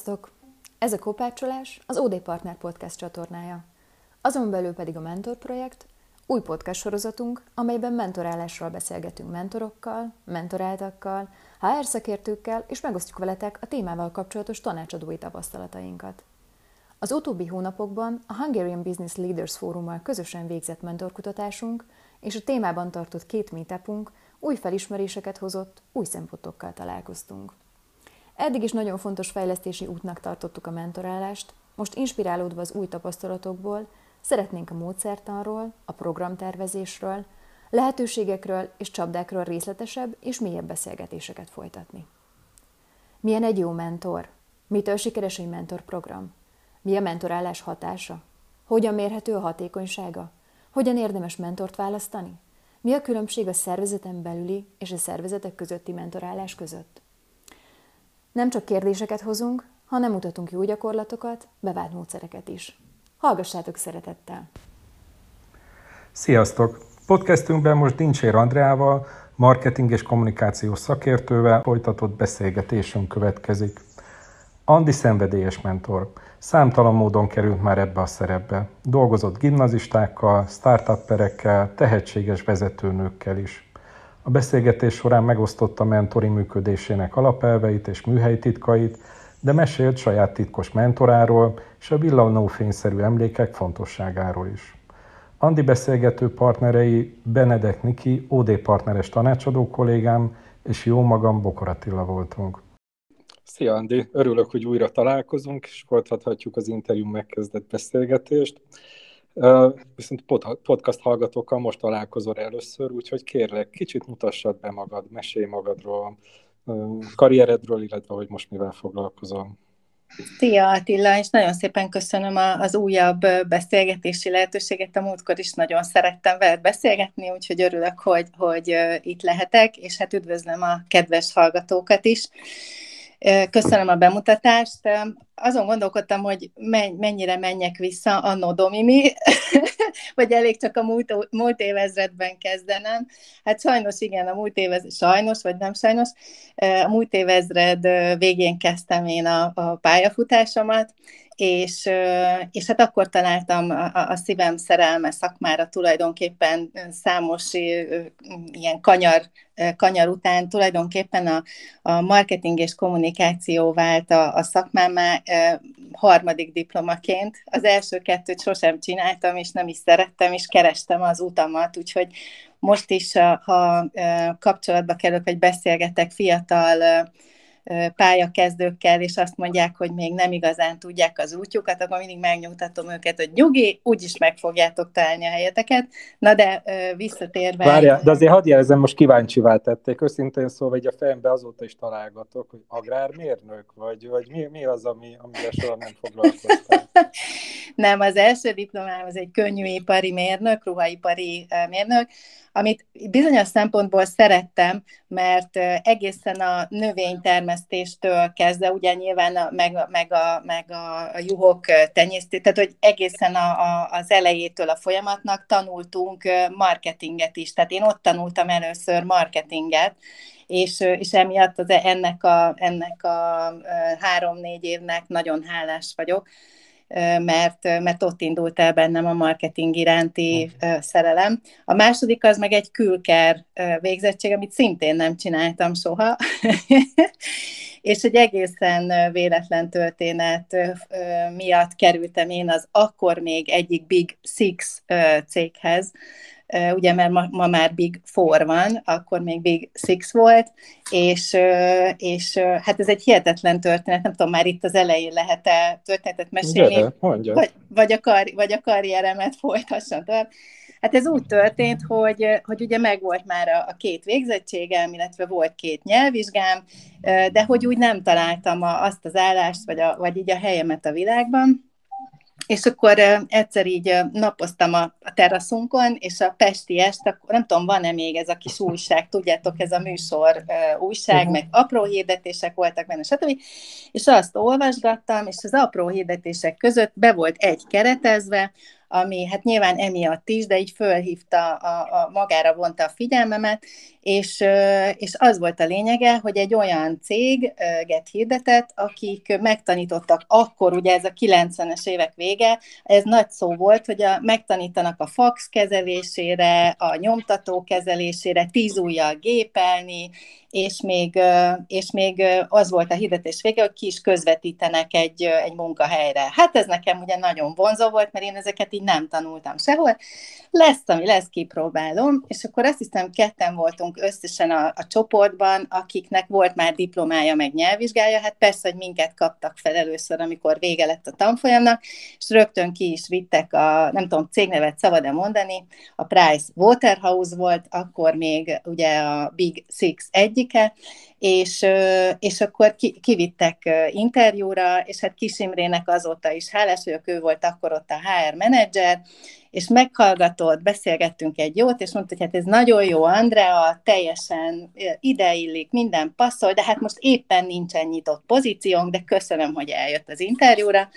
Sziasztok! Ez a Kopácsolás az OD Partner Podcast csatornája. Azon belül pedig a Mentor Projekt, új podcast sorozatunk, amelyben mentorálásról beszélgetünk mentorokkal, mentoráltakkal, HR szakértőkkel, és megosztjuk veletek a témával kapcsolatos tanácsadói tapasztalatainkat. Az utóbbi hónapokban a Hungarian Business Leaders Fórummal közösen végzett mentorkutatásunk és a témában tartott két meetupunk új felismeréseket hozott, új szempontokkal találkoztunk. Eddig is nagyon fontos fejlesztési útnak tartottuk a mentorálást, most inspirálódva az új tapasztalatokból, szeretnénk a módszertanról, a programtervezésről, lehetőségekről és csapdákról részletesebb és mélyebb beszélgetéseket folytatni. Milyen egy jó mentor? Mitől sikeres egy mentorprogram? Mi a mentorálás hatása? Hogyan mérhető a hatékonysága? Hogyan érdemes mentort választani? Mi a különbség a szervezeten belüli és a szervezetek közötti mentorálás között? Nem csak kérdéseket hozunk, hanem mutatunk jó gyakorlatokat, bevált módszereket is. Hallgassátok szeretettel! Sziasztok! Podcastünkben most Dincsér Andreával, marketing és kommunikációs szakértővel folytatott beszélgetésünk következik. Andi szenvedélyes mentor. Számtalan módon került már ebbe a szerepbe. Dolgozott gimnazistákkal, startupperekkel, tehetséges vezetőnőkkel is. A beszélgetés során megosztotta mentori működésének alapelveit és műhelytitkait, de mesélt saját titkos mentoráról és a villanófényszerű emlékek fontosságáról is. Andi beszélgető partnerei Benedek Niki, OD partneres tanácsadó kollégám, és jó magam Bokor Attila voltunk. Szia Andi, örülök, hogy újra találkozunk, és folytathatjuk az interjú megkezdett beszélgetést. Viszont podcast hallgatókkal most találkozol először, úgyhogy kérlek, kicsit mutassad be magad, mesélj magadról, karrieredről, illetve hogy most mivel foglalkozol. Szia Attila, és nagyon szépen köszönöm az újabb beszélgetési lehetőséget. A múltkor is nagyon szerettem veled beszélgetni, úgyhogy örülök, hogy, hogy itt lehetek, és hát üdvözlöm a kedves hallgatókat is. Köszönöm a bemutatást. Azon gondolkodtam, hogy mennyire menjek vissza a Nodomini, vagy elég csak a múlt, múlt évezredben kezdenem. Hát sajnos igen, a múlt évezred, sajnos, vagy nem sajnos, a múlt évezred végén kezdtem én a, a pályafutásomat, és, és hát akkor találtam a, a szívem szerelme szakmára tulajdonképpen számos ilyen kanyar, kanyar után tulajdonképpen a, a marketing és kommunikáció vált a, a szakmámá harmadik diplomaként. Az első kettőt sosem csináltam, és nem is szerettem, és kerestem az utamat, úgyhogy most is, ha kapcsolatba kerülök, vagy beszélgetek fiatal pályakezdőkkel, és azt mondják, hogy még nem igazán tudják az útjukat, akkor mindig megnyugtatom őket, hogy nyugi, úgyis meg fogjátok találni a helyeteket. Na de visszatérve... Várjál, de azért hadd jelzem, most kíváncsivá tették. Őszintén szóval, hogy a fejembe azóta is találgatok, hogy agrármérnök, vagy, vagy mi, mi az, ami, amivel soha nem foglalkoztam? nem, az első diplomám az egy könnyű ipari mérnök, ruhaipari mérnök, amit bizonyos szempontból szerettem, mert egészen a növénytermesztéstől kezdve, ugye nyilván a, meg, meg, a, meg a, juhok tenyésztő, tehát hogy egészen a, a, az elejétől a folyamatnak tanultunk marketinget is, tehát én ott tanultam először marketinget, és, és emiatt az, ennek a, ennek a három-négy évnek nagyon hálás vagyok mert, mert ott indult el bennem a marketing iránti szerelem. A második az meg egy külker végzettség, amit szintén nem csináltam soha, és egy egészen véletlen történet miatt kerültem én az akkor még egyik Big Six céghez, ugye mert ma, ma már Big Four van, akkor még Big Six volt, és, és hát ez egy hihetetlen történet, nem tudom, már itt az elején lehet-e történetet mesélni, Gyere, vagy, vagy, a kar, vagy a karrieremet folytassam tovább. Hát ez úgy történt, hogy, hogy ugye megvolt már a, a két végzettségem, illetve volt két nyelvvizsgám, de hogy úgy nem találtam a, azt az állást, vagy, a, vagy így a helyemet a világban, és akkor egyszer így napoztam a, a teraszunkon, és a Pesti est, akkor nem tudom, van-e még ez a kis újság, tudjátok, ez a műsor újság, uh-huh. meg apró hirdetések voltak benne, stb. És azt olvasgattam, és az apró hirdetések között be volt egy keretezve, ami hát nyilván emiatt is, de így fölhívta, a, a magára vonta a figyelmemet, és, és az volt a lényege, hogy egy olyan céget hirdetett, akik megtanítottak akkor, ugye ez a 90-es évek vége, ez nagy szó volt, hogy a, megtanítanak a fax kezelésére, a nyomtató kezelésére, tíz ujjal gépelni, és még, és még az volt a hirdetés vége, hogy ki is közvetítenek egy, egy munkahelyre. Hát ez nekem ugye nagyon vonzó volt, mert én ezeket így nem tanultam sehol. Lesz, ami lesz, kipróbálom, és akkor azt hiszem ketten voltunk összesen a, a csoportban, akiknek volt már diplomája, meg nyelvvizsgája, hát persze, hogy minket kaptak fel először, amikor vége lett a tanfolyamnak, és rögtön ki is vittek a, nem tudom, cégnevet szabad-e mondani, a Price Waterhouse volt, akkor még ugye a Big Six egyike, és, és akkor kivittek interjúra, és hát Kis Imrének azóta is hálás vagyok, ő volt akkor ott a HR menedzser, és meghallgatott, beszélgettünk egy jót, és mondta, hogy hát ez nagyon jó, Andrea, teljesen ideillik, minden passzol, de hát most éppen nincsen nyitott pozíciónk, de köszönöm, hogy eljött az interjúra,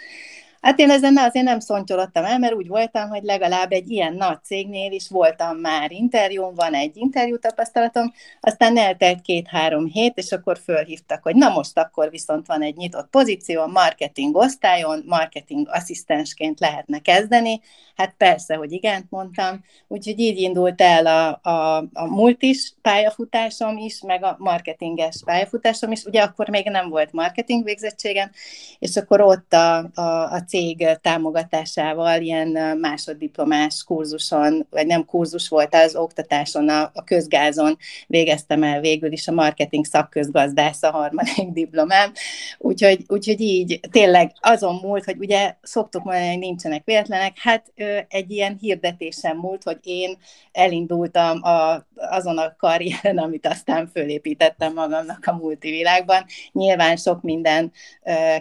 Hát én ezen azért nem szontyolottam el, mert úgy voltam, hogy legalább egy ilyen nagy cégnél is voltam már interjún, van egy interjú tapasztalatom, aztán eltelt két-három hét, és akkor fölhívtak, hogy na most akkor viszont van egy nyitott pozíció, a marketing osztályon, marketing asszisztensként lehetne kezdeni. Hát persze, hogy igen, mondtam. Úgyhogy így indult el a, a, a multis pályafutásom is, meg a marketinges pályafutásom is. Ugye akkor még nem volt marketing végzettségem, és akkor ott a, a, a cég támogatásával ilyen másoddiplomás kurzuson, vagy nem kurzus volt az oktatáson, a, a közgázon végeztem el végül is a marketing szakközgazdász a harmadik diplomám, úgyhogy, úgyhogy így tényleg azon múlt, hogy ugye szoktuk mondani, hogy nincsenek véletlenek, hát egy ilyen hirdetésen múlt, hogy én elindultam a, azon a karrieren, amit aztán fölépítettem magamnak a multivilágban. Nyilván sok minden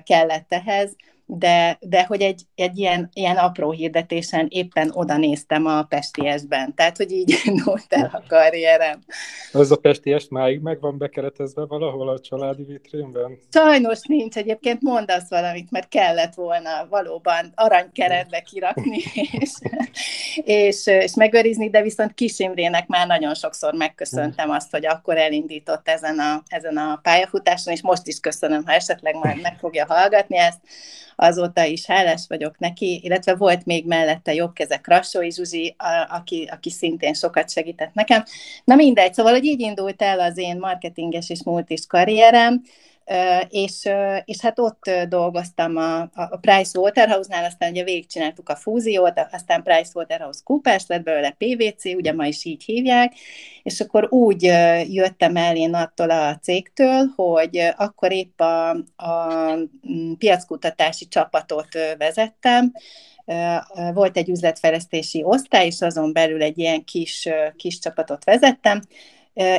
kellett ehhez, de, de hogy egy, egy ilyen, ilyen apró hirdetésen éppen oda néztem a Pestiesben, tehát hogy így indult el a karrierem. Az a Pesties máig meg van bekeretezve valahol a családi vitrínben? Sajnos nincs, egyébként mondasz valamit, mert kellett volna valóban aranykeretbe kirakni, és, és, és megőrizni, de viszont Kis Imrének már nagyon sokszor megköszöntem azt, hogy akkor elindított ezen a, ezen a pályafutáson, és most is köszönöm, ha esetleg majd meg fogja hallgatni ezt, azóta is hálás vagyok neki, illetve volt még mellette jobbkeze Krassói Zsuzsi, a, aki, aki szintén sokat segített nekem. Na mindegy, szóval, hogy így indult el az én marketinges és multis karrierem, és, és hát ott dolgoztam a, a Price Waterhouse-nál, aztán ugye végigcsináltuk a fúziót, aztán Price Waterhouse Coopers lett belőle PVC, ugye ma is így hívják, és akkor úgy jöttem el én attól a cégtől, hogy akkor épp a, a piackutatási csapatot vezettem, volt egy üzletfejlesztési osztály, és azon belül egy ilyen kis, kis csapatot vezettem,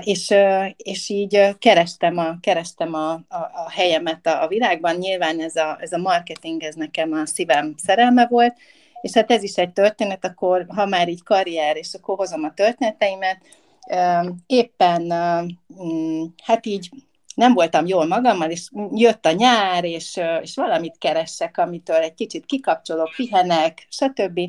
és, és így kerestem a, kerestem a, a, a helyemet a, a világban. Nyilván ez a, ez a marketing, ez nekem a szívem szerelme volt, és hát ez is egy történet, akkor ha már így karrier, és akkor hozom a történeteimet, éppen mm, hát így nem voltam jól magammal, és jött a nyár, és, és valamit keresek, amitől egy kicsit kikapcsolok, pihenek, stb.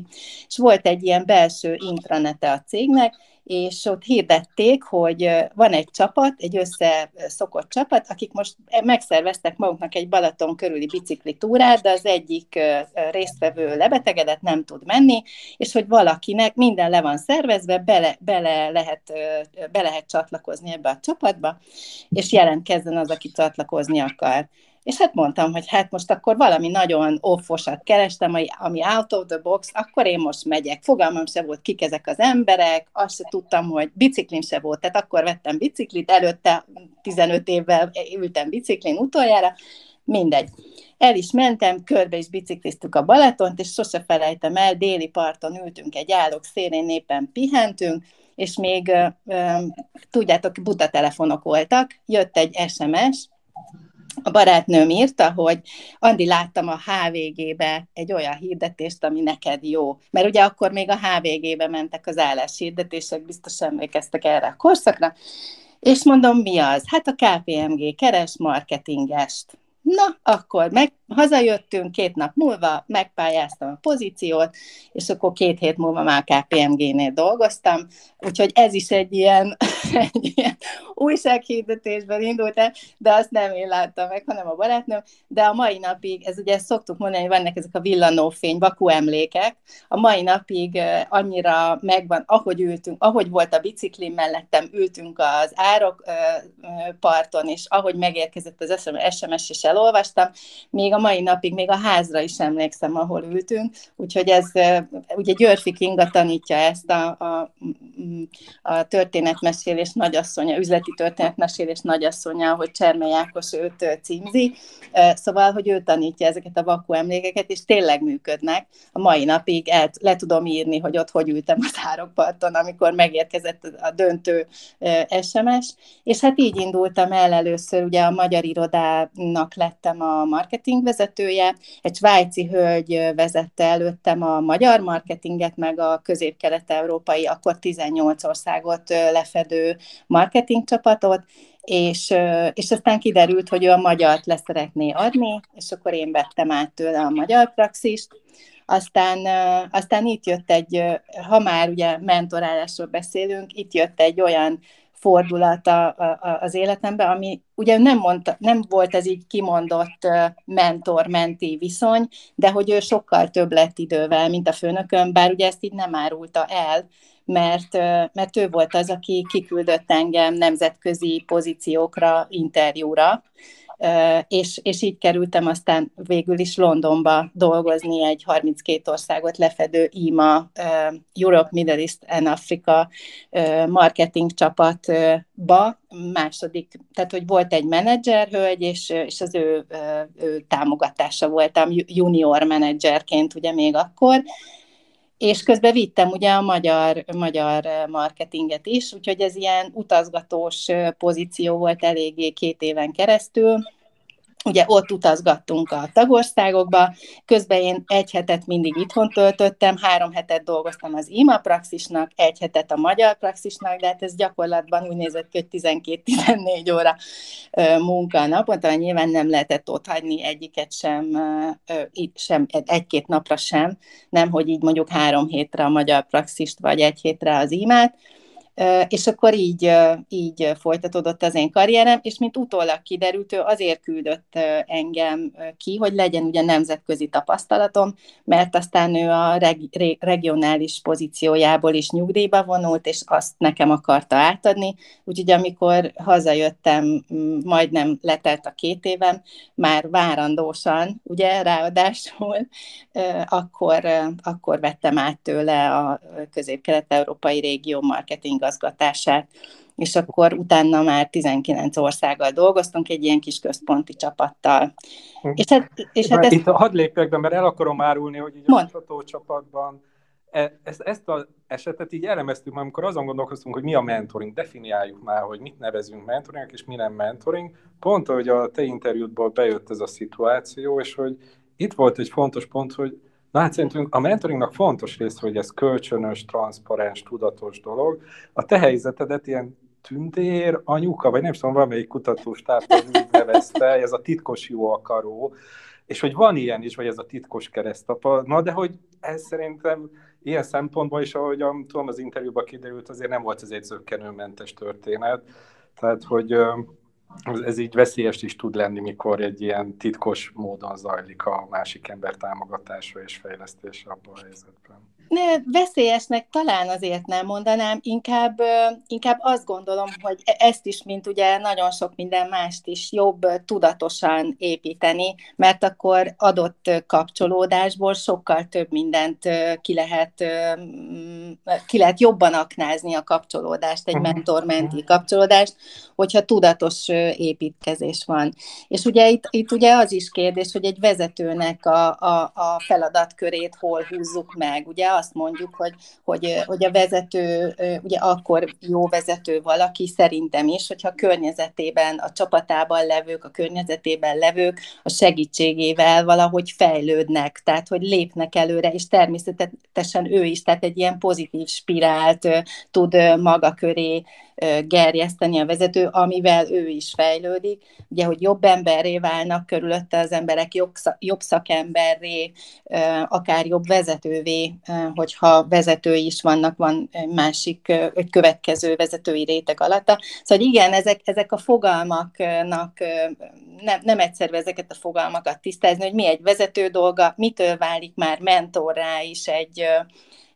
És volt egy ilyen belső intranete a cégnek, és ott hirdették, hogy van egy csapat, egy összeszokott csapat, akik most megszerveztek maguknak egy Balaton körüli bicikli túrát, de az egyik résztvevő lebetegedett, nem tud menni, és hogy valakinek minden le van szervezve, bele, bele, lehet, be lehet csatlakozni ebbe a csapatba, és jelentkezzen az, aki csatlakozni akar. És hát mondtam, hogy hát most akkor valami nagyon offosat kerestem, ami out of the box, akkor én most megyek. Fogalmam se volt, kik ezek az emberek, azt se tudtam, hogy biciklim se volt, tehát akkor vettem biciklit, előtte 15 évvel ültem biciklin utoljára, mindegy. El is mentem, körbe is bicikliztük a Balatont, és sose felejtem el, déli parton ültünk egy állók szélén, éppen pihentünk, és még, tudjátok, buta telefonok voltak, jött egy SMS, a barátnőm írta, hogy Andi, láttam a HVG-be egy olyan hirdetést, ami neked jó. Mert ugye akkor még a HVG-be mentek az álláshirdetések, biztos emlékeztek erre a korszakra. És mondom, mi az? Hát a KPMG keres marketingest. Na, akkor meg, hazajöttünk, két nap múlva megpályáztam a pozíciót, és akkor két hét múlva már KPMG-nél dolgoztam, úgyhogy ez is egy ilyen, egy ilyen újsághirdetésben indult el, de azt nem én láttam meg, hanem a barátnőm, de a mai napig, ez ugye szoktuk mondani, hogy vannak ezek a villanófény, vaku emlékek, a mai napig annyira megvan, ahogy ültünk, ahogy volt a biciklim mellettem, ültünk az árok parton, és ahogy megérkezett az SMS, és elolvastam, még a mai napig még a házra is emlékszem, ahol ültünk, úgyhogy ez, ugye Györfi Kinga tanítja ezt a, a, a történetmesélés nagyasszonya, üzleti történetmesélés nagyasszonya, hogy Cserme Jákos őt címzi, szóval, hogy ő tanítja ezeket a vakú emlékeket, és tényleg működnek. A mai napig el, le tudom írni, hogy ott hogy ültem az árokparton, amikor megérkezett a döntő SMS, és hát így indultam el először, ugye a magyar irodának lettem a marketing vezetője, egy svájci hölgy vezette előttem a magyar marketinget, meg a közép-kelet-európai, akkor 18 országot lefedő marketing csapatot, és, és aztán kiderült, hogy ő a magyart leszeretné adni, és akkor én vettem át tőle a magyar praxist, aztán, aztán itt jött egy, ha már ugye mentorálásról beszélünk, itt jött egy olyan fordulata az életembe, ami ugye nem, mondta, nem volt ez így kimondott mentor-menti viszony, de hogy ő sokkal több lett idővel, mint a főnököm, bár ugye ezt így nem árulta el, mert, mert ő volt az, aki kiküldött engem nemzetközi pozíciókra, interjúra, és, és így kerültem aztán végül is Londonba dolgozni egy 32 országot lefedő IMA, Europe, Middle East and Africa marketing csapatba, második, tehát hogy volt egy menedzserhölgy, és, és az ő, ő támogatása voltam junior menedzserként ugye még akkor, és közben vittem ugye a magyar, magyar marketinget is, úgyhogy ez ilyen utazgatós pozíció volt eléggé két éven keresztül, Ugye ott utazgattunk a tagországokba, közben én egy hetet mindig itthon töltöttem, három hetet dolgoztam az IMA praxisnak, egy hetet a magyar praxisnak, de hát ez gyakorlatban úgy nézett ki, hogy 12-14 óra munka naponta, mert nyilván nem lehetett ott hagyni egyiket sem, sem egy-két napra sem, nem, hogy így mondjuk három hétre a magyar praxist, vagy egy hétre az IMA-t, és akkor így, így folytatódott az én karrierem, és mint utólag kiderült, ő azért küldött engem ki, hogy legyen ugye nemzetközi tapasztalatom, mert aztán ő a reg- regionális pozíciójából is nyugdíjba vonult, és azt nekem akarta átadni, úgyhogy amikor hazajöttem, majdnem letelt a két évem, már várandósan, ugye, ráadásul, akkor, akkor vettem át tőle a közép-kelet-európai régió marketing igazgatását, és akkor utána már 19 országgal dolgoztunk egy ilyen kis központi csapattal. Hm. És hát, és hát ezt... Itt hadd lépjek be, mert el akarom árulni, hogy így Mond. a csapatban e, ezt, ezt az esetet így elemeztük, amikor azon gondolkoztunk, hogy mi a mentoring, definiáljuk már, hogy mit nevezünk mentoringnak, és mi nem mentoring. Pont, hogy a te interjútból bejött ez a szituáció, és hogy itt volt egy fontos pont, hogy Na hát szerintünk a mentoringnak fontos rész, hogy ez kölcsönös, transzparens, tudatos dolog. A te helyzetedet ilyen tündér, anyuka, vagy nem tudom, valamelyik kutatós úgy nevezte, ez a titkos jó akaró, és hogy van ilyen is, vagy ez a titkos keresztapa, na de hogy ez szerintem ilyen szempontból is, ahogy tudom, az interjúban kiderült, azért nem volt ez egy zöggenőmentes történet, tehát hogy ez így veszélyes is tud lenni, mikor egy ilyen titkos módon zajlik a másik ember támogatása és fejlesztése abban a helyzetben. Ne, veszélyesnek talán azért nem mondanám, inkább, inkább azt gondolom, hogy e, ezt is, mint ugye nagyon sok minden mást is jobb tudatosan építeni, mert akkor adott kapcsolódásból sokkal több mindent ki lehet, ki lehet jobban aknázni a kapcsolódást, egy mhm. mentor-menti kapcsolódást, hogyha tudatos építkezés van. És ugye itt, itt ugye az is kérdés, hogy egy vezetőnek a, a, a feladatkörét hol húzzuk meg. Ugye azt mondjuk, hogy, hogy, hogy a vezető, ugye akkor jó vezető valaki, szerintem is, hogyha a környezetében, a csapatában levők, a környezetében levők a segítségével valahogy fejlődnek, tehát hogy lépnek előre, és természetesen ő is, tehát egy ilyen pozitív spirált tud maga köré gerjeszteni a vezető, amivel ő is fejlődik. Ugye, hogy jobb emberré válnak körülötte az emberek, jobb szakemberré, akár jobb vezetővé, hogyha vezetői is vannak, van másik, egy következő vezetői réteg alatta. Szóval igen, ezek, ezek a fogalmaknak nem, nem egyszerű ezeket a fogalmakat tisztázni, hogy mi egy vezető dolga, mitől válik már mentorrá is egy,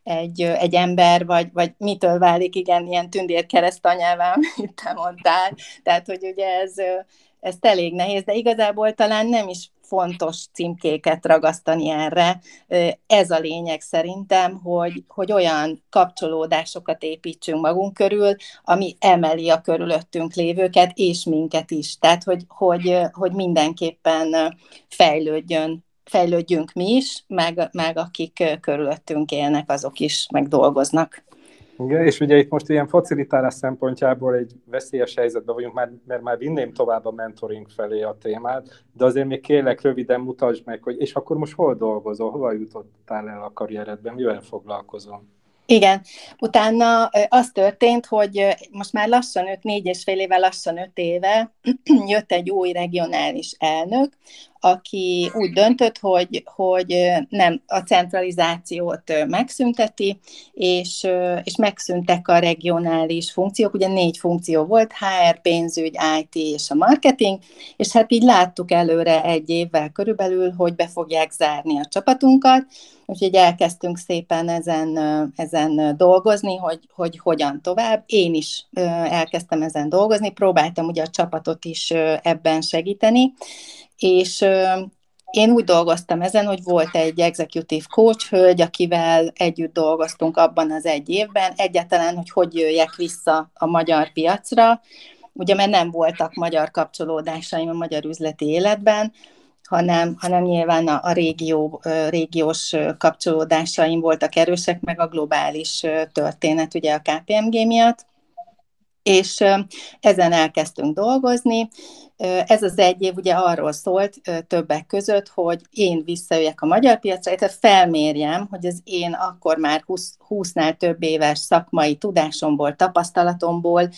egy, egy ember, vagy, vagy mitől válik, igen, ilyen tündér keresztanyává, amit te mondtál. Tehát, hogy ugye ez, ez elég nehéz, de igazából talán nem is fontos címkéket ragasztani erre. Ez a lényeg szerintem, hogy, hogy olyan kapcsolódásokat építsünk magunk körül, ami emeli a körülöttünk lévőket, és minket is. Tehát, hogy, hogy, hogy mindenképpen fejlődjön fejlődjünk mi is, meg, meg akik körülöttünk élnek, azok is megdolgoznak. Igen, és ugye itt most ilyen facilitálás szempontjából egy veszélyes helyzetben vagyunk, mert, mert már vinném tovább a mentoring felé a témát, de azért még kérlek röviden mutasd meg, hogy és akkor most hol dolgozol, hova jutottál el a karrieredben, mivel foglalkozol? Igen, utána az történt, hogy most már lassan öt, négy és fél éve, lassan öt éve jött egy új regionális elnök, aki úgy döntött, hogy, hogy nem a centralizációt megszünteti, és, és megszűntek a regionális funkciók. Ugye négy funkció volt, HR, pénzügy, IT és a marketing, és hát így láttuk előre egy évvel körülbelül, hogy be fogják zárni a csapatunkat, úgyhogy elkezdtünk szépen ezen, ezen dolgozni, hogy, hogy hogyan tovább. Én is elkezdtem ezen dolgozni, próbáltam ugye a csapatot is ebben segíteni, és én úgy dolgoztam ezen, hogy volt egy executive coach hölgy, akivel együtt dolgoztunk abban az egy évben, egyáltalán, hogy hogy jöjjek vissza a magyar piacra, ugye mert nem voltak magyar kapcsolódásaim a magyar üzleti életben, hanem, hanem nyilván a, a régió, régiós kapcsolódásaim voltak erősek, meg a globális történet ugye a KPMG miatt és ezen elkezdtünk dolgozni. Ez az egy év ugye arról szólt többek között, hogy én visszajöjjek a magyar piacra, tehát felmérjem, hogy az én akkor már 20, 20-nál több éves szakmai tudásomból, tapasztalatomból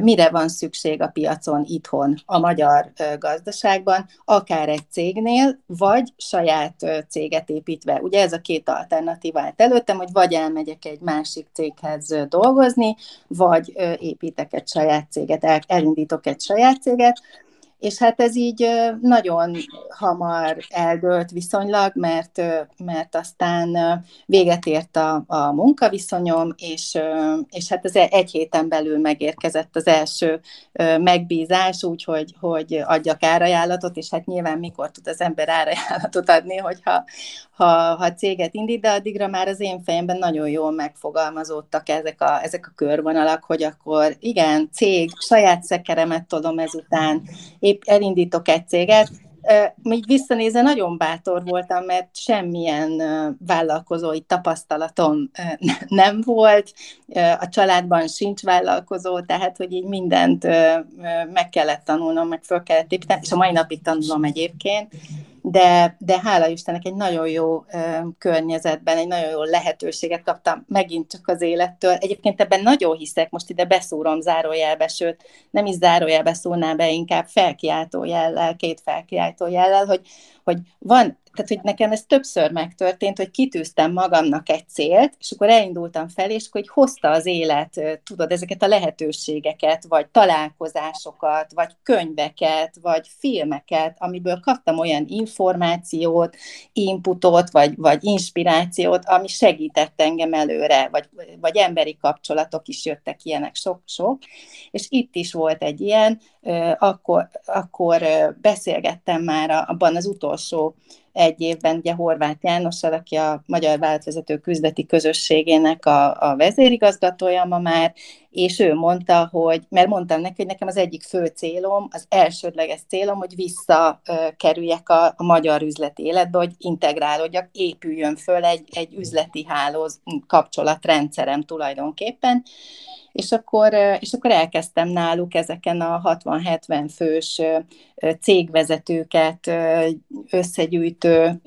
mire van szükség a piacon itthon, a magyar gazdaságban, akár egy cégnél, vagy saját céget építve. Ugye ez a két alternatíva állt előttem, hogy vagy elmegyek egy másik céghez dolgozni, vagy építek egy saját céget, elindítok egy saját céget, és hát ez így nagyon hamar eldőlt viszonylag, mert, mert aztán véget ért a, a munkaviszonyom, és, és hát az egy héten belül megérkezett az első megbízás, úgyhogy hogy adjak árajánlatot, és hát nyilván mikor tud az ember árajánlatot adni, hogyha ha, ha céget indít, de addigra már az én fejemben nagyon jól megfogalmazódtak ezek a, ezek a körvonalak, hogy akkor igen, cég, saját szekeremet tudom ezután, épp elindítok egy céget, még visszanézve nagyon bátor voltam, mert semmilyen vállalkozói tapasztalatom nem volt, a családban sincs vállalkozó, tehát hogy így mindent meg kellett tanulnom, meg föl kellett építeni, és a mai napig tanulom egyébként, de, de hála Istennek egy nagyon jó ö, környezetben, egy nagyon jó lehetőséget kaptam megint csak az élettől. Egyébként ebben nagyon hiszek, most ide beszúrom zárójelbe, sőt, nem is zárójelbe szólnál be, inkább felkiáltó jellel, két felkiáltó jellel, hogy, hogy van, tehát hogy nekem ez többször megtörtént, hogy kitűztem magamnak egy célt, és akkor elindultam fel, és akkor hogy hozta az élet, tudod, ezeket a lehetőségeket, vagy találkozásokat, vagy könyveket, vagy filmeket, amiből kaptam olyan információt, inputot, vagy, vagy inspirációt, ami segített engem előre, vagy, vagy emberi kapcsolatok is jöttek ilyenek sok-sok, és itt is volt egy ilyen, akkor, akkor beszélgettem már abban az utolsó egy évben ugye Horváth Jánossal, aki a Magyar Vállalatvezető Küzdeti Közösségének a, a vezérigazgatója ma már, és ő mondta, hogy, mert mondtam neki, hogy nekem az egyik fő célom, az elsődleges célom, hogy visszakerüljek a, a magyar üzleti életbe, hogy integrálódjak, épüljön föl egy, egy üzleti hálóz kapcsolatrendszerem tulajdonképpen, és akkor, és akkor elkezdtem náluk ezeken a 60-70 fős cégvezetőket összegyűjtő,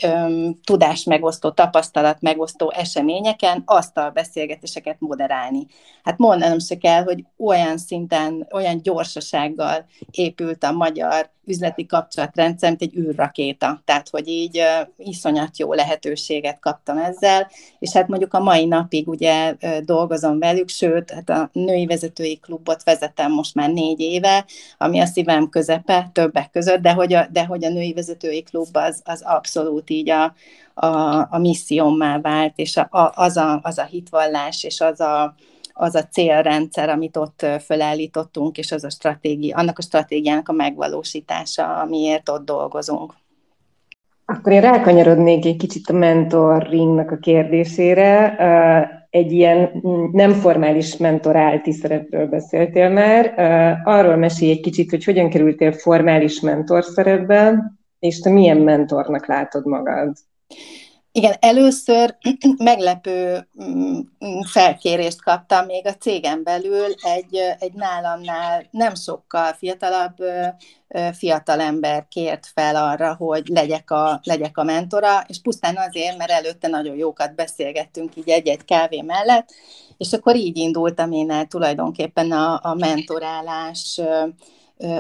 tudásmegosztó, tapasztalatmegosztó eseményeken asztalbeszélgetéseket moderálni. Hát mondanom se kell, hogy olyan szinten, olyan gyorsasággal épült a magyar üzleti kapcsolatrendszer, mint egy űrrakéta. Tehát, hogy így iszonyat jó lehetőséget kaptam ezzel, és hát mondjuk a mai napig ugye dolgozom velük, sőt, hát a női vezetői klubot vezetem most már négy éve, ami a szívem közepe többek között, de hogy a, de hogy a női vezetői klub az, az abszolút így a, a, a missziómmá vált, és a, a, az, a, az a hitvallás, és az a, az a célrendszer, amit ott fölállítottunk, és az a stratégia, annak a stratégiának a megvalósítása, amiért ott dolgozunk. Akkor én rákanyarodnék egy kicsit a mentoringnak a kérdésére. Egy ilyen nem formális mentorálti szerepről beszéltél már. Arról mesélj egy kicsit, hogy hogyan kerültél formális mentor szerepbe, és te milyen mentornak látod magad? Igen, először meglepő mm, felkérést kaptam még a cégen belül egy, egy nálamnál nem sokkal fiatalabb fiatalember kért fel arra, hogy legyek a, legyek a mentora, és pusztán azért, mert előtte nagyon jókat beszélgettünk így egy-egy kávé mellett, és akkor így indultam én el tulajdonképpen a, a mentorálás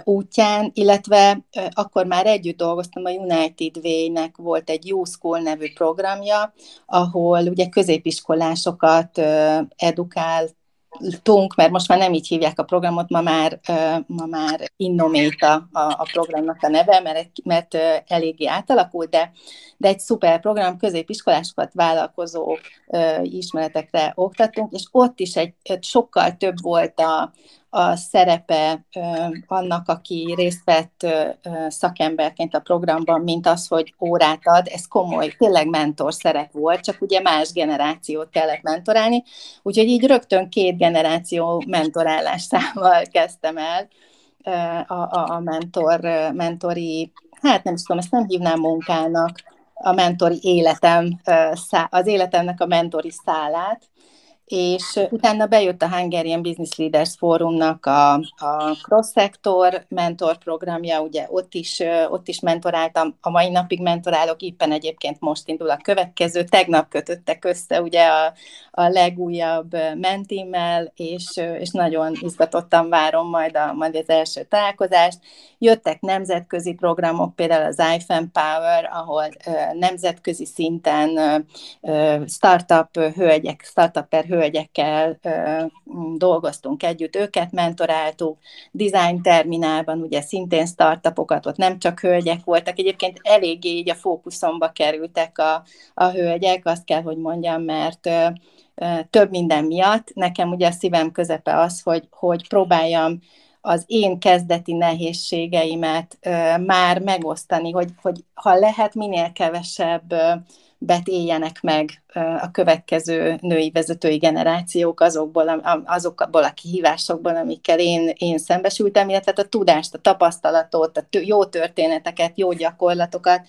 útján, illetve akkor már együtt dolgoztam, a United Way-nek volt egy Youth School nevű programja, ahol ugye középiskolásokat edukált tunk, mert most már nem így hívják a programot, ma már, ma már Innomate a, a programnak a neve, mert, mert eléggé átalakult, de, de egy szuper program, középiskolásokat vállalkozó ismeretekre oktatunk, és ott is egy, egy sokkal több volt a, a szerepe annak, aki részt vett szakemberként a programban, mint az, hogy órát ad. Ez komoly, tényleg mentor szerep volt, csak ugye más generációt kellett mentorálni. Úgyhogy így rögtön két generáció mentorálásával kezdtem el a, a, a mentor, mentori, hát nem tudom, ezt nem hívnám munkának, a mentori életem, az életemnek a mentori szálát, és utána bejött a Hungarian Business Leaders Fórumnak a, a cross-sector mentor programja, ugye ott is, ott is mentoráltam, a mai napig mentorálok, éppen egyébként most indul a következő, tegnap kötöttek össze ugye a, a legújabb mentimmel, és, és nagyon izgatottan várom majd, a, majd az első találkozást. Jöttek nemzetközi programok, például az iFan Power, ahol nemzetközi szinten startup hölgyek, startuper hölgyekkel dolgoztunk együtt, őket mentoráltuk, Design Terminálban ugye szintén startupokat, ott nem csak hölgyek voltak, egyébként eléggé így a fókuszomba kerültek a, a hölgyek, azt kell, hogy mondjam, mert több minden miatt. Nekem ugye a szívem közepe az, hogy, hogy próbáljam az én kezdeti nehézségeimet már megosztani, hogy, hogy ha lehet minél kevesebb bet éljenek meg a következő női vezetői generációk azokból, azokból a kihívásokból, amikkel én, én szembesültem, illetve a tudást, a tapasztalatot, a jó történeteket, jó gyakorlatokat.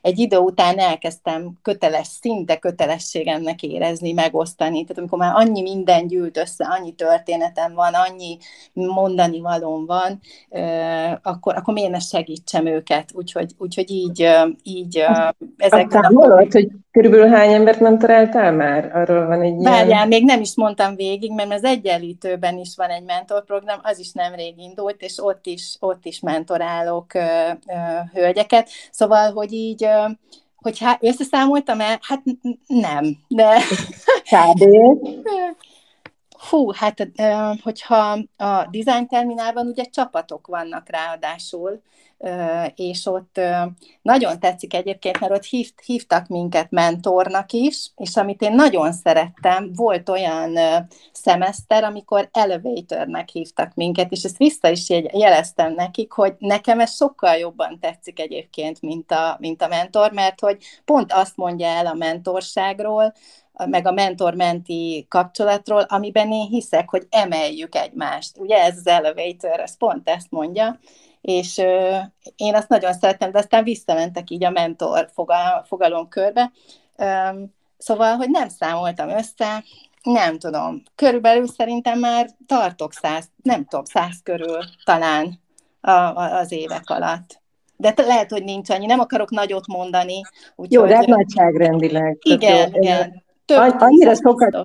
Egy idő után elkezdtem köteles, szinte kötelességemnek érezni, megosztani. Tehát amikor már annyi minden gyűlt össze, annyi történetem van, annyi mondani valóm van, akkor, akkor miért ne segítsem őket? Úgyhogy, úgyhogy így, így ezekben a... hogy körülbelül hány embert ment mentoráltál már? Arról van egy Várjál, ilyen... még nem is mondtam végig, mert az egyenlítőben is van egy mentorprogram, az is nemrég indult, és ott is, ott is mentorálok ö, ö, hölgyeket. Szóval, hogy így ö, hogy há, összeszámoltam el, hát nem, de... Kb. Hú, hát hogyha a design terminálban ugye csapatok vannak ráadásul, és ott nagyon tetszik egyébként, mert ott hívt, hívtak minket mentornak is, és amit én nagyon szerettem, volt olyan szemeszter, amikor elevatornek hívtak minket, és ezt vissza is jeleztem nekik, hogy nekem ez sokkal jobban tetszik egyébként, mint a, mint a mentor, mert hogy pont azt mondja el a mentorságról, meg a mentor-menti kapcsolatról, amiben én hiszek, hogy emeljük egymást. Ugye ez az elevator, ez pont ezt mondja, és ö, én azt nagyon szeretem, de aztán visszamentek így a mentor fogal, fogalom körbe. Ö, szóval, hogy nem számoltam össze, nem tudom, körülbelül szerintem már tartok száz, nem tudom, száz körül talán a, a, az évek alatt. De lehet, hogy nincs annyi, nem akarok nagyot mondani. Úgy, jó, de hát nagyságrendileg. Igen, jó. igen. Több annyira sokat,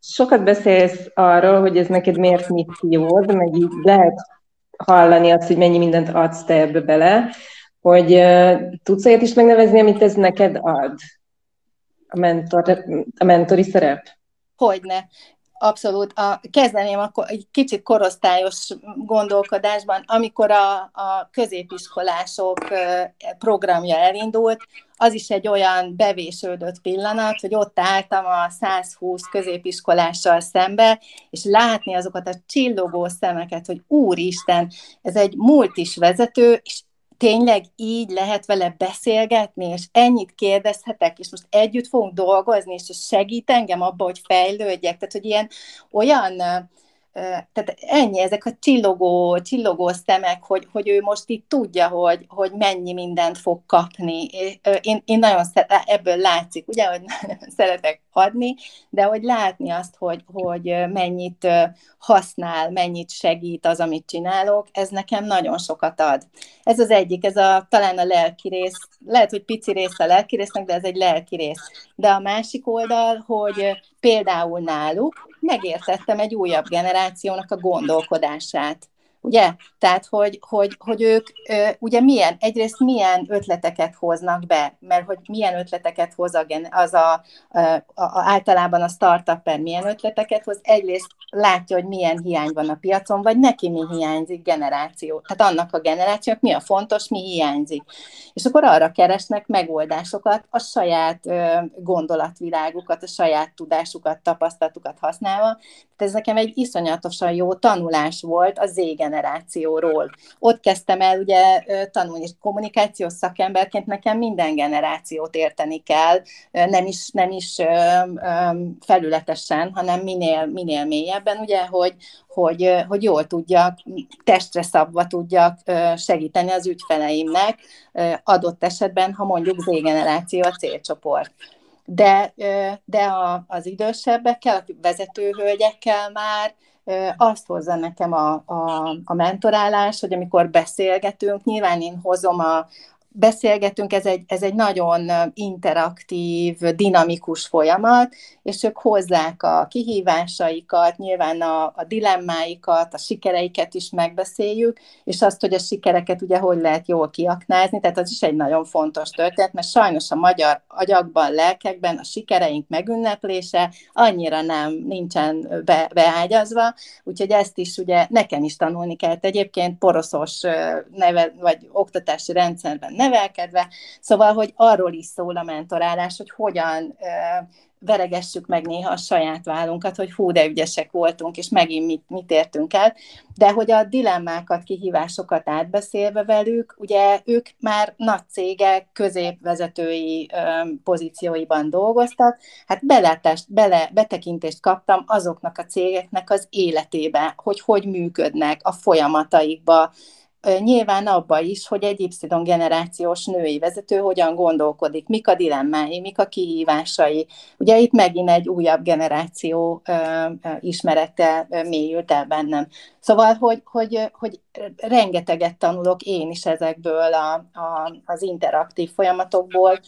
sokat beszélsz arról, hogy ez neked miért hívod, meg így lehet hallani azt, hogy mennyi mindent adsz te ebbe bele, hogy uh, tudsz olyat is megnevezni, amit ez neked ad? A, mentor, a mentori szerep? Hogyne. Abszolút. A, kezdeném akkor egy kicsit korosztályos gondolkodásban. Amikor a, a középiskolások programja elindult, az is egy olyan bevésődött pillanat, hogy ott álltam a 120 középiskolással szembe, és látni azokat a csillogó szemeket, hogy úristen, ez egy multis vezető, és tényleg így lehet vele beszélgetni, és ennyit kérdezhetek, és most együtt fogunk dolgozni, és segít engem abba, hogy fejlődjek. Tehát, hogy ilyen olyan tehát ennyi, ezek a csillogó, csillogó szemek, hogy, hogy ő most itt tudja, hogy, hogy mennyi mindent fog kapni. Én, én nagyon szeret, ebből látszik, ugye, hogy szeretek adni, de hogy látni azt, hogy, hogy mennyit használ, mennyit segít az, amit csinálok, ez nekem nagyon sokat ad. Ez az egyik, ez a, talán a lelki rész, lehet, hogy pici rész a lelki résznek, de ez egy lelki rész. De a másik oldal, hogy például náluk megértettem egy újabb generációnak a gondolkodását. Ugye? Tehát, hogy, hogy, hogy ők ugye milyen, egyrészt milyen ötleteket hoznak be, mert hogy milyen ötleteket hoz a, az a, a, a, általában a startupper milyen ötleteket hoz, egyrészt látja, hogy milyen hiány van a piacon, vagy neki mi hiányzik generáció. Tehát annak a generációnak mi a fontos, mi hiányzik. És akkor arra keresnek megoldásokat, a saját ö, gondolatvilágukat, a saját tudásukat, tapasztalatukat használva. Tehát ez nekem egy iszonyatosan jó tanulás volt a Z generációról. Ott kezdtem el ugye tanulni, és kommunikációs szakemberként nekem minden generációt érteni kell, nem is, nem is felületesen, hanem minél, minél mélyebben, ugye, hogy, hogy, hogy jól tudjak, testre szabva tudjak segíteni az ügyfeleimnek, adott esetben, ha mondjuk Z-generáció a célcsoport de, de a, az idősebbekkel, a vezetőhölgyekkel már azt hozza nekem a, a, a mentorálás, hogy amikor beszélgetünk, nyilván én hozom a, beszélgetünk, ez egy, ez egy nagyon interaktív, dinamikus folyamat, és ők hozzák a kihívásaikat, nyilván a, a dilemmáikat, a sikereiket is megbeszéljük, és azt, hogy a sikereket ugye hogy lehet jól kiaknázni, tehát az is egy nagyon fontos történet, mert sajnos a magyar agyakban, lelkekben a sikereink megünneplése annyira nem, nincsen be, beágyazva, úgyhogy ezt is ugye nekem is tanulni kell. Egyébként poroszos neve, vagy oktatási rendszerben nevelkedve, szóval, hogy arról is szól a mentorálás, hogy hogyan veregessük meg néha a saját vállunkat, hogy hú, de ügyesek voltunk, és megint mit, mit értünk el, de hogy a dilemmákat, kihívásokat átbeszélve velük, ugye ők már nagy cégek, középvezetői pozícióiban dolgoztak, hát beletest, bele, betekintést kaptam azoknak a cégeknek az életébe, hogy hogy működnek a folyamataikba, nyilván abba is, hogy egy Y generációs női vezető hogyan gondolkodik, mik a dilemmái, mik a kihívásai. Ugye itt megint egy újabb generáció ismerete mélyült el bennem. Szóval, hogy, hogy, hogy rengeteget tanulok én is ezekből a, a, az interaktív folyamatokból,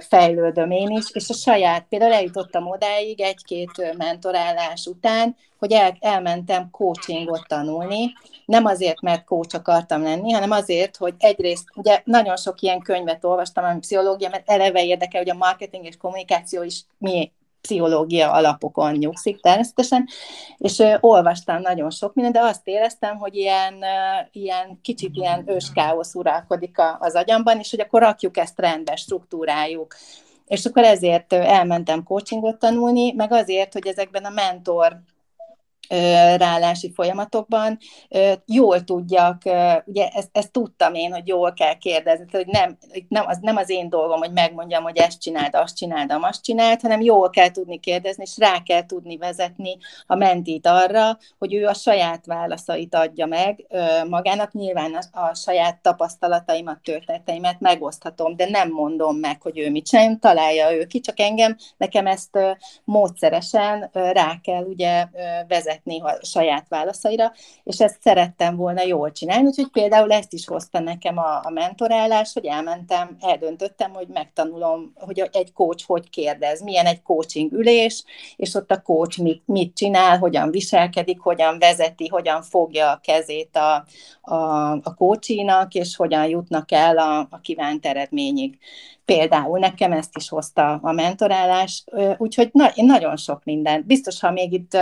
fejlődöm én is, és a saját, például eljutottam odáig egy-két mentorálás után, hogy el, elmentem coachingot tanulni, nem azért, mert coach akartam lenni, hanem azért, hogy egyrészt, ugye nagyon sok ilyen könyvet olvastam, ami pszichológia, mert eleve érdekel, hogy a marketing és kommunikáció is mi pszichológia alapokon nyugszik természetesen, és ö, olvastam nagyon sok mindent, de azt éreztem, hogy ilyen, ö, ilyen kicsit ilyen őskáosz uralkodik a, az agyamban, és hogy akkor rakjuk ezt rendbe, struktúráljuk. És akkor ezért elmentem coachingot tanulni, meg azért, hogy ezekben a mentor rálási folyamatokban jól tudjak, ugye ezt, ezt tudtam én, hogy jól kell kérdezni, hogy nem, nem, az, nem az én dolgom, hogy megmondjam, hogy ezt csináld, azt csináld, azt csináld, hanem jól kell tudni kérdezni, és rá kell tudni vezetni a mentit arra, hogy ő a saját válaszait adja meg magának. Nyilván a, a saját tapasztalataimat, történeteimet megoszthatom, de nem mondom meg, hogy ő mit csináljon, találja ő ki, csak engem, nekem ezt módszeresen rá kell ugye vezetni vezetni a saját válaszaira, és ezt szerettem volna jól csinálni, úgyhogy például ezt is hozta nekem a, a mentorálás, hogy elmentem, eldöntöttem, hogy megtanulom, hogy egy coach hogy kérdez, milyen egy coaching ülés, és ott a coach mit, mit csinál, hogyan viselkedik, hogyan vezeti, hogyan fogja a kezét a, a, a coachinak, és hogyan jutnak el a, a kívánt eredményig. Például nekem ezt is hozta a mentorálás, úgyhogy na, én nagyon sok minden. Biztos, ha még itt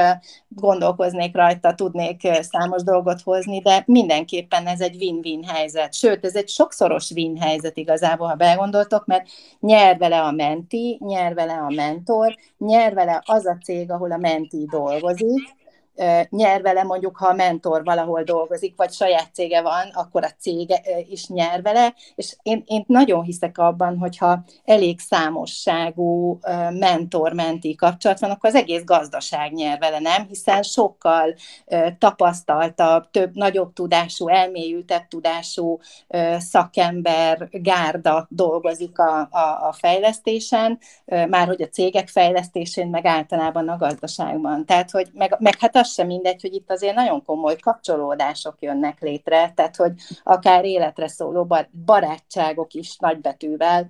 gondolkoznék rajta, tudnék számos dolgot hozni, de mindenképpen ez egy win-win helyzet. Sőt, ez egy sokszoros win helyzet igazából, ha begondoltok, mert nyer vele a menti, nyer vele a mentor, nyer vele az a cég, ahol a menti dolgozik, nyer vele, mondjuk ha a mentor valahol dolgozik, vagy saját cége van, akkor a cége is nyer vele, és én, én nagyon hiszek abban, hogyha elég számosságú mentor-menti kapcsolat van, akkor az egész gazdaság nyer vele, nem? Hiszen sokkal tapasztaltabb, több, nagyobb tudású, elmélyültebb tudású szakember, gárda dolgozik a, a, a fejlesztésen, már hogy a cégek fejlesztésén, meg általában a gazdaságban. Tehát, hogy meg, meg hát az sem mindegy, hogy itt azért nagyon komoly kapcsolódások jönnek létre, tehát hogy akár életre szóló barátságok is nagybetűvel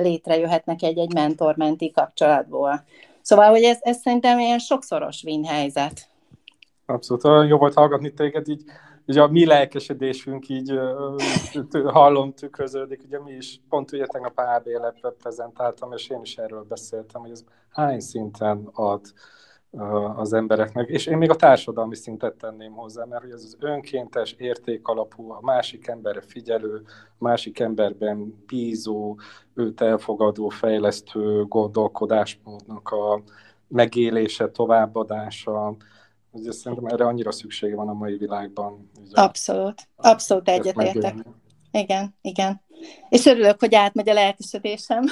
létrejöhetnek egy-egy mentor-menti kapcsolatból. Szóval, hogy ez, ez szerintem ilyen sokszoros win helyzet. Abszolút, jó volt hallgatni téged, így ugye a mi lelkesedésünk így hallom tükröződik, ugye mi is, pont ugye tegnap AB prezentáltam, és én is erről beszéltem, hogy ez hány szinten ad az embereknek, és én még a társadalmi szintet tenném hozzá, mert hogy ez az önkéntes, értékalapú, a másik emberre figyelő, másik emberben bízó, őt elfogadó, fejlesztő gondolkodásmódnak a megélése, továbbadása, ugye szerintem erre annyira szüksége van a mai világban. Ugye, abszolút, abszolút egyetértek. Igen, igen. És örülök, hogy átmegy a lelkesedésem.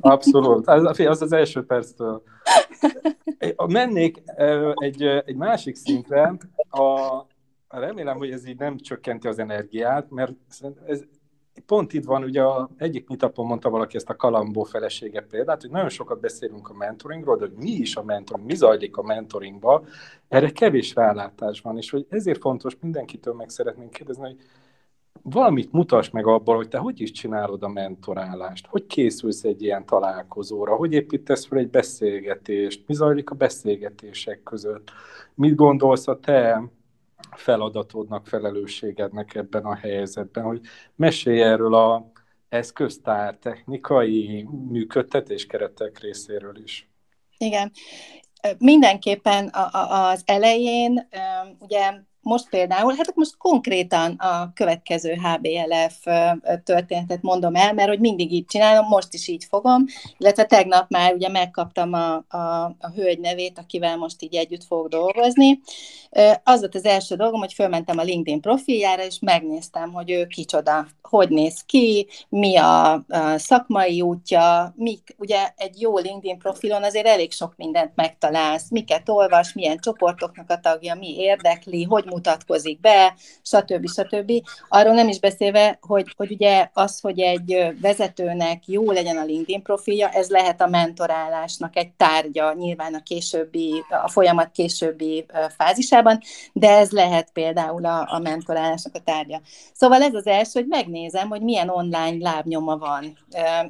Abszolút. Az az, az első perctől. Mennék egy, egy másik szintre. A, remélem, hogy ez így nem csökkenti az energiát, mert ez, pont itt van, ugye a, egyik mitapon mondta valaki ezt a Kalambó felesége példát, hogy nagyon sokat beszélünk a mentoringról, de hogy mi is a mentoring, mi zajlik a mentoringba, erre kevés rálátás van, és hogy ezért fontos mindenkitől meg szeretnénk kérdezni, hogy valamit mutass meg abból, hogy te hogy is csinálod a mentorálást, hogy készülsz egy ilyen találkozóra, hogy építesz fel egy beszélgetést, mi zajlik a beszélgetések között, mit gondolsz a te feladatodnak, felelősségednek ebben a helyzetben, hogy mesélj erről a eszköztár, technikai működtetés keretek részéről is. Igen. Mindenképpen az elején ugye most például, hát most konkrétan a következő HBLF történetet mondom el, mert hogy mindig így csinálom, most is így fogom, illetve tegnap már ugye megkaptam a, a, a hölgy nevét, akivel most így együtt fogok dolgozni. Az volt az első dolgom, hogy fölmentem a LinkedIn profiljára, és megnéztem, hogy ő kicsoda, hogy néz ki, mi a, a szakmai útja, mik, ugye egy jó LinkedIn profilon azért elég sok mindent megtalálsz, miket olvas, milyen csoportoknak a tagja, mi érdekli, hogy mutatkozik be, stb. stb. Arról nem is beszélve, hogy, hogy ugye az, hogy egy vezetőnek jó legyen a LinkedIn profilja, ez lehet a mentorálásnak egy tárgya, nyilván a későbbi, a folyamat későbbi fázisában, de ez lehet például a, a mentorálásnak a tárgya. Szóval ez az első, hogy megnézem, hogy milyen online lábnyoma van.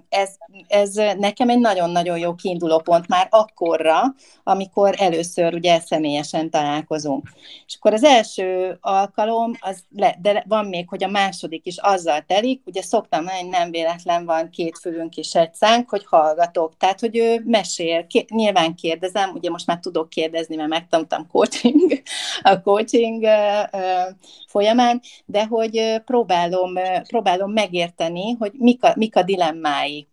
Ez, ez nekem egy nagyon-nagyon jó kiinduló pont már akkorra, amikor először ugye személyesen találkozunk. És akkor az első első alkalom, az le, de van még, hogy a második is azzal telik, ugye szoktam hogy nem véletlen van két fülünk és egy szánk, hogy hallgatok, tehát, hogy ő mesél, ké, nyilván kérdezem, ugye most már tudok kérdezni, mert megtanultam coaching, a coaching folyamán, de hogy próbálom, próbálom megérteni, hogy mik a, mik a dilemmái.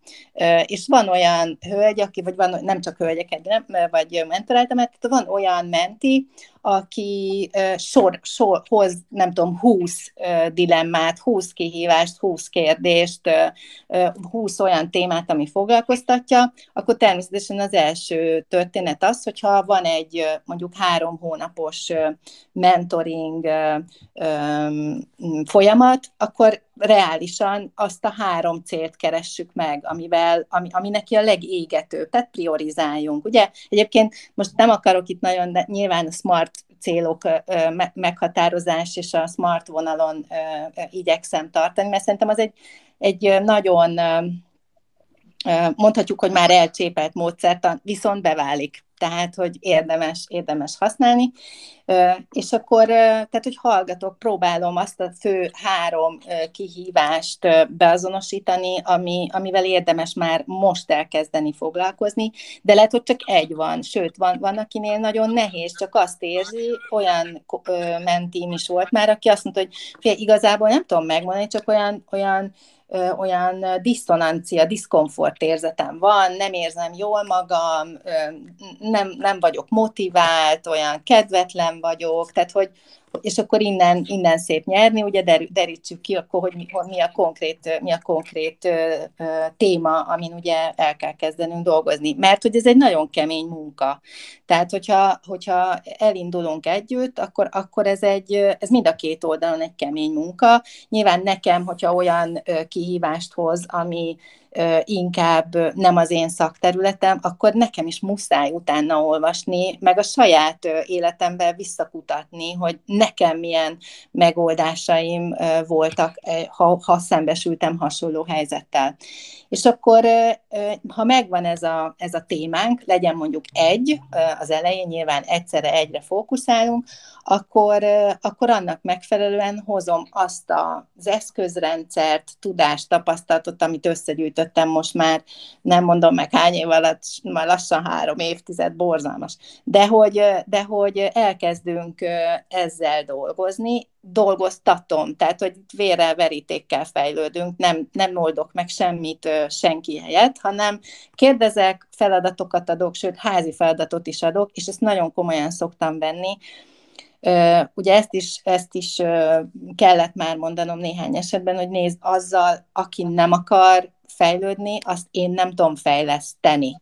És van olyan hölgy, aki, vagy van, nem csak hölgyeket, nem, vagy mentoráltam, mert van olyan menti, aki sor, sor, hoz, nem tudom, 20 dilemmát, 20 kihívást, 20 kérdést, 20 olyan témát, ami foglalkoztatja, akkor természetesen az első történet az, hogyha van egy mondjuk három hónapos mentoring folyamat, akkor reálisan azt a három célt keressük meg, amivel, ami, ami neki a legégetőbb, tehát priorizáljunk. Ugye egyébként most nem akarok itt nagyon, de nyilván a smart célok meghatározás és a smart vonalon igyekszem tartani, mert szerintem az egy, egy nagyon mondhatjuk, hogy már elcsépelt módszert, viszont beválik tehát hogy érdemes, érdemes használni. És akkor, tehát hogy hallgatok, próbálom azt a fő három kihívást beazonosítani, ami, amivel érdemes már most elkezdeni foglalkozni, de lehet, hogy csak egy van, sőt, van, van akinél nagyon nehéz, csak azt érzi, olyan mentím is volt már, aki azt mondta, hogy fél, igazából nem tudom megmondani, csak olyan, olyan olyan diszonancia, diszkomfort érzetem van, nem érzem jól magam, nem, nem vagyok motivált, olyan kedvetlen vagyok, tehát hogy, és akkor innen, innen szép nyerni, ugye derítsük ki, akkor, hogy mi, mi a konkrét, mi a konkrét ö, téma, amin ugye el kell kezdenünk dolgozni. Mert hogy ez egy nagyon kemény munka. Tehát, hogyha, hogyha elindulunk együtt, akkor, akkor ez, egy, ez mind a két oldalon egy kemény munka. Nyilván nekem, hogyha olyan kihívást hoz, ami inkább nem az én szakterületem, akkor nekem is muszáj utána olvasni, meg a saját életemben visszakutatni, hogy nekem milyen megoldásaim voltak, ha, ha szembesültem hasonló helyzettel. És akkor, ha megvan ez a, ez a témánk, legyen mondjuk egy, az elején nyilván egyszerre egyre fókuszálunk, akkor, akkor annak megfelelően hozom azt az eszközrendszert, tudást, tapasztalatot, amit összegyűjtöttem most már, nem mondom meg hány év alatt, már lassan három évtized, borzalmas. De hogy, de hogy elkezdünk ezzel dolgozni, dolgoztatom, tehát hogy vérrel, verítékkel fejlődünk, nem, nem oldok meg semmit senki helyett, hanem kérdezek, feladatokat adok, sőt házi feladatot is adok, és ezt nagyon komolyan szoktam venni, Ugye ezt is, ezt is kellett már mondanom néhány esetben, hogy nézd, azzal, aki nem akar fejlődni, azt én nem tudom fejleszteni.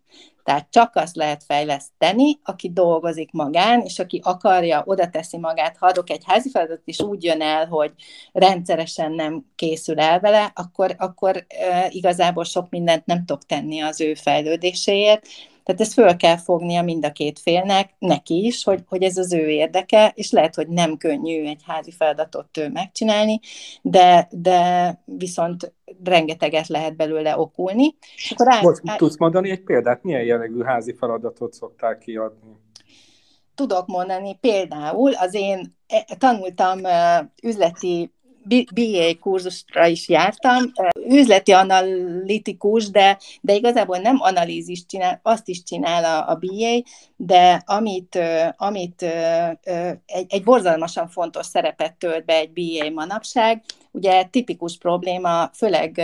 Tehát csak azt lehet fejleszteni, aki dolgozik magán, és aki akarja, oda teszi magát, ha adok egy házi feladatot, és úgy jön el, hogy rendszeresen nem készül el vele, akkor, akkor e, igazából sok mindent nem tudok tenni az ő fejlődéséért, tehát ezt föl kell fognia mind a két félnek, neki is, hogy, hogy ez az ő érdeke, és lehet, hogy nem könnyű egy házi feladatot megcsinálni, de, de viszont rengeteget lehet belőle okulni. És akkor rá, Most, tudsz mondani egy példát? Milyen jellegű házi feladatot szoktál kiadni? Tudok mondani, például az én e, tanultam üzleti BA kurzusra is jártam, üzleti analitikus, de, de igazából nem analízis csinál, azt is csinál a, a BA, de amit, amit egy, egy borzalmasan fontos szerepet tölt be egy BA manapság, ugye tipikus probléma, főleg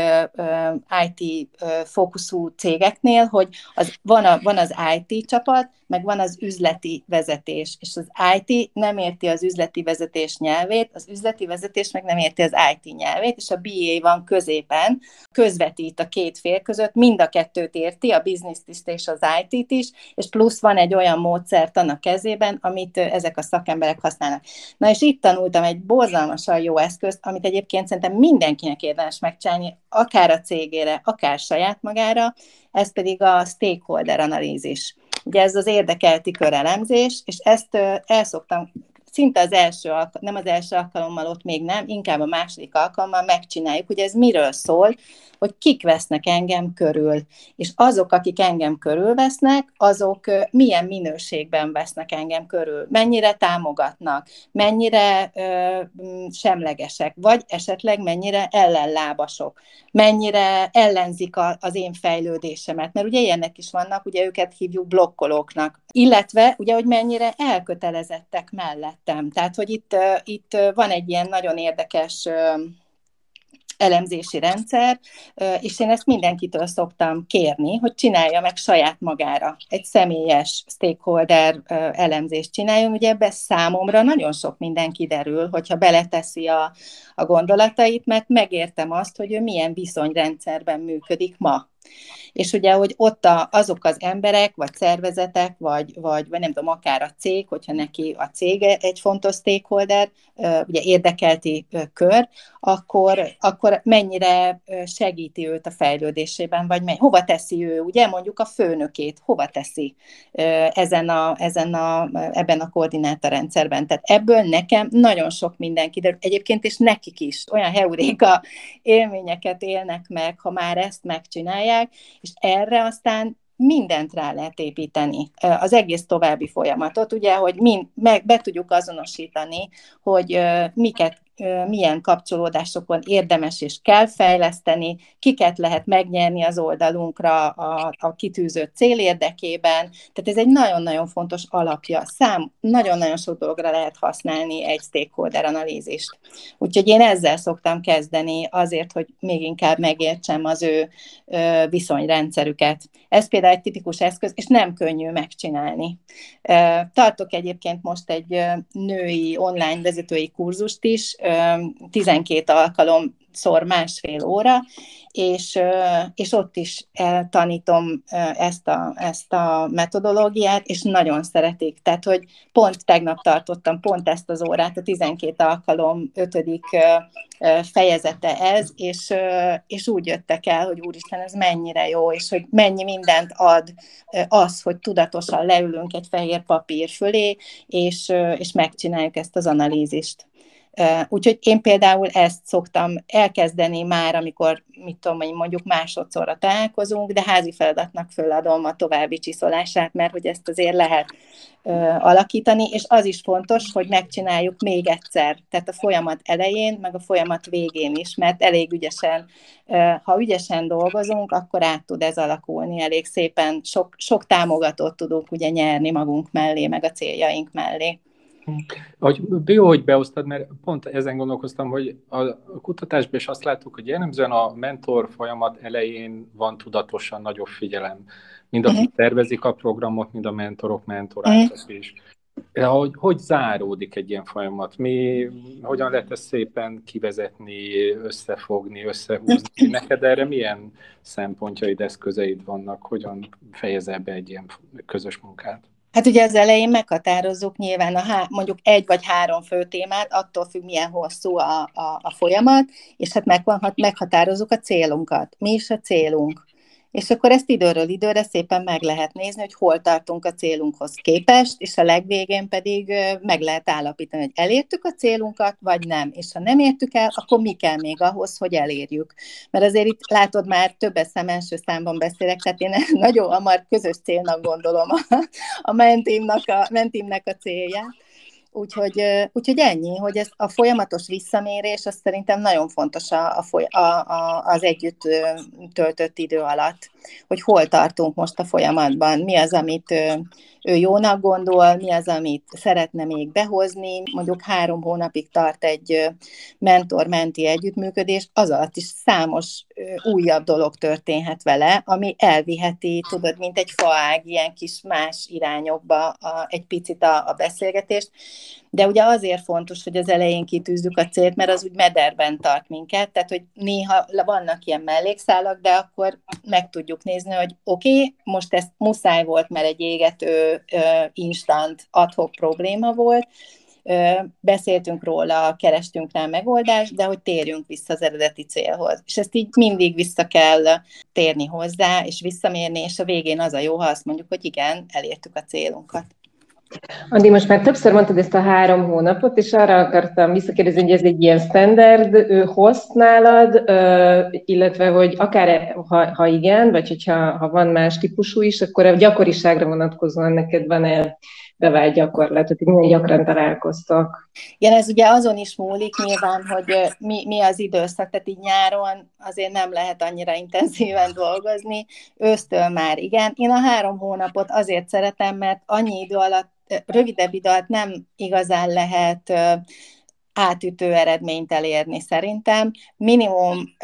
IT fókuszú cégeknél, hogy az, van, a, van az IT csapat, meg van az üzleti vezetés, és az IT nem érti az üzleti vezetés nyelvét, az üzleti vezetés meg nem érti az IT nyelvét, és a BA van középen, közvetít a két fél között, mind a kettőt érti, a is és az IT-t is, és plusz van egy olyan módszert a kezében, amit ezek a szakemberek használnak. Na és itt tanultam egy borzalmasan jó eszközt, amit egyébként szerintem mindenkinek érdemes megcsinálni, akár a cégére, akár saját magára, ez pedig a stakeholder analízis. Ugye ez az érdekelti körelemzés, és ezt el szoktam szinte az első, nem az első alkalommal ott még nem, inkább a második alkalommal megcsináljuk, hogy ez miről szól, hogy kik vesznek engem körül, és azok, akik engem körülvesznek, azok milyen minőségben vesznek engem körül, mennyire támogatnak, mennyire ö, semlegesek, vagy esetleg mennyire ellenlábasok, mennyire ellenzik a, az én fejlődésemet, mert ugye ilyenek is vannak, ugye őket hívjuk blokkolóknak, illetve ugye, hogy mennyire elkötelezettek mellettem. Tehát, hogy itt, itt van egy ilyen nagyon érdekes elemzési rendszer, és én ezt mindenkitől szoktam kérni, hogy csinálja meg saját magára. Egy személyes stakeholder elemzést csináljon. Ugye ebbe számomra nagyon sok minden kiderül, hogyha beleteszi a, a gondolatait, mert megértem azt, hogy ő milyen viszonyrendszerben működik ma. És ugye, hogy ott a, azok az emberek, vagy szervezetek, vagy, vagy, vagy nem tudom, akár a cég, hogyha neki a cége egy fontos stakeholder, ugye érdekelti kör, akkor, akkor mennyire segíti őt a fejlődésében, vagy mely, hova teszi ő, ugye mondjuk a főnökét, hova teszi ezen a, ezen a, ebben a koordinátorrendszerben. Tehát ebből nekem nagyon sok minden kiderül. Egyébként is nekik is olyan heuréka élményeket élnek meg, ha már ezt megcsinálják, és erre aztán mindent rá lehet építeni, az egész további folyamatot, ugye, hogy mind, meg be tudjuk azonosítani, hogy miket milyen kapcsolódásokon érdemes és kell fejleszteni, kiket lehet megnyerni az oldalunkra a, a kitűzött cél érdekében. Tehát ez egy nagyon-nagyon fontos alapja. Szám, nagyon-nagyon sok dologra lehet használni egy stakeholder analízist. Úgyhogy én ezzel szoktam kezdeni azért, hogy még inkább megértsem az ő viszonyrendszerüket. Ez például egy tipikus eszköz, és nem könnyű megcsinálni. Tartok egyébként most egy női online vezetői kurzust is, 12 alkalom szor másfél óra, és, és ott is tanítom ezt a, ezt a metodológiát, és nagyon szeretik. Tehát, hogy pont tegnap tartottam pont ezt az órát, a 12 alkalom ötödik fejezete ez, és, és úgy jöttek el, hogy úristen, ez mennyire jó, és hogy mennyi mindent ad az, hogy tudatosan leülünk egy fehér papír fölé, és, és megcsináljuk ezt az analízist. Úgyhogy én például ezt szoktam elkezdeni már, amikor, mit tudom, mondjuk másodszorra találkozunk, de házi feladatnak föladom a további csiszolását, mert hogy ezt azért lehet alakítani, és az is fontos, hogy megcsináljuk még egyszer, tehát a folyamat elején, meg a folyamat végén is, mert elég ügyesen, ha ügyesen dolgozunk, akkor át tud ez alakulni, elég szépen sok, sok támogatót tudunk ugye nyerni magunk mellé, meg a céljaink mellé. Hogy jó, hogy beosztad, mert pont ezen gondolkoztam, hogy a kutatásban is azt láttuk, hogy jellemzően a mentor folyamat elején van tudatosan nagyobb figyelem. Mind akik uh-huh. tervezik a programot, mind a mentorok, mentoráltak uh-huh. is. Hogy, hogy záródik egy ilyen folyamat? Mi, hogyan lehet ezt szépen kivezetni, összefogni, összehúzni? Neked erre milyen szempontjaid, eszközeid vannak? Hogyan fejezel be egy ilyen közös munkát? Hát ugye az elején meghatározzuk nyilván a há- mondjuk egy vagy három fő témát, attól függ, milyen hosszú a, a, a folyamat, és hát meg, meghatározzuk a célunkat. Mi is a célunk? És akkor ezt időről időre szépen meg lehet nézni, hogy hol tartunk a célunkhoz képest, és a legvégén pedig meg lehet állapítani, hogy elértük a célunkat, vagy nem. És ha nem értük el, akkor mi kell még ahhoz, hogy elérjük. Mert azért itt látod már több eszem első számban beszélek, tehát én nagyon hamar közös célnak gondolom a, a mentimnek a, mentimnek a célját. Úgyhogy, úgyhogy ennyi, hogy ez a folyamatos visszamérés, az szerintem nagyon fontos a, a, a, a, az együtt töltött idő alatt, hogy hol tartunk most a folyamatban, mi az, amit ő jónak gondol, mi az, amit szeretne még behozni. Mondjuk három hónapig tart egy mentor-menti együttműködés, az alatt is számos újabb dolog történhet vele, ami elviheti, tudod, mint egy faág, ilyen kis más irányokba a, egy picit a, a beszélgetést. De ugye azért fontos, hogy az elején kitűzzük a célt, mert az úgy mederben tart minket, tehát hogy néha vannak ilyen mellékszálak, de akkor meg tudjuk nézni, hogy oké, okay, most ez muszáj volt, mert egy égető instant adhok probléma volt, beszéltünk róla, kerestünk rá megoldást, de hogy térjünk vissza az eredeti célhoz. És ezt így mindig vissza kell térni hozzá, és visszamérni, és a végén az a jó, ha azt mondjuk, hogy igen, elértük a célunkat. Andi, most már többször mondtad ezt a három hónapot, és arra akartam visszakérdezni, hogy ez egy ilyen standard hossz nálad, illetve hogy akár, ha, ha igen, vagy hogyha ha van más típusú is, akkor a gyakoriságra vonatkozóan neked van-e bevált gyakorlat, hogy milyen gyakran találkoztok? Igen, ez ugye azon is múlik nyilván, hogy mi, mi az időszak, tehát így nyáron azért nem lehet annyira intenzíven dolgozni, ősztől már igen. Én a három hónapot azért szeretem, mert annyi idő alatt rövidebb idő alatt nem igazán lehet átütő eredményt elérni szerintem. Minimum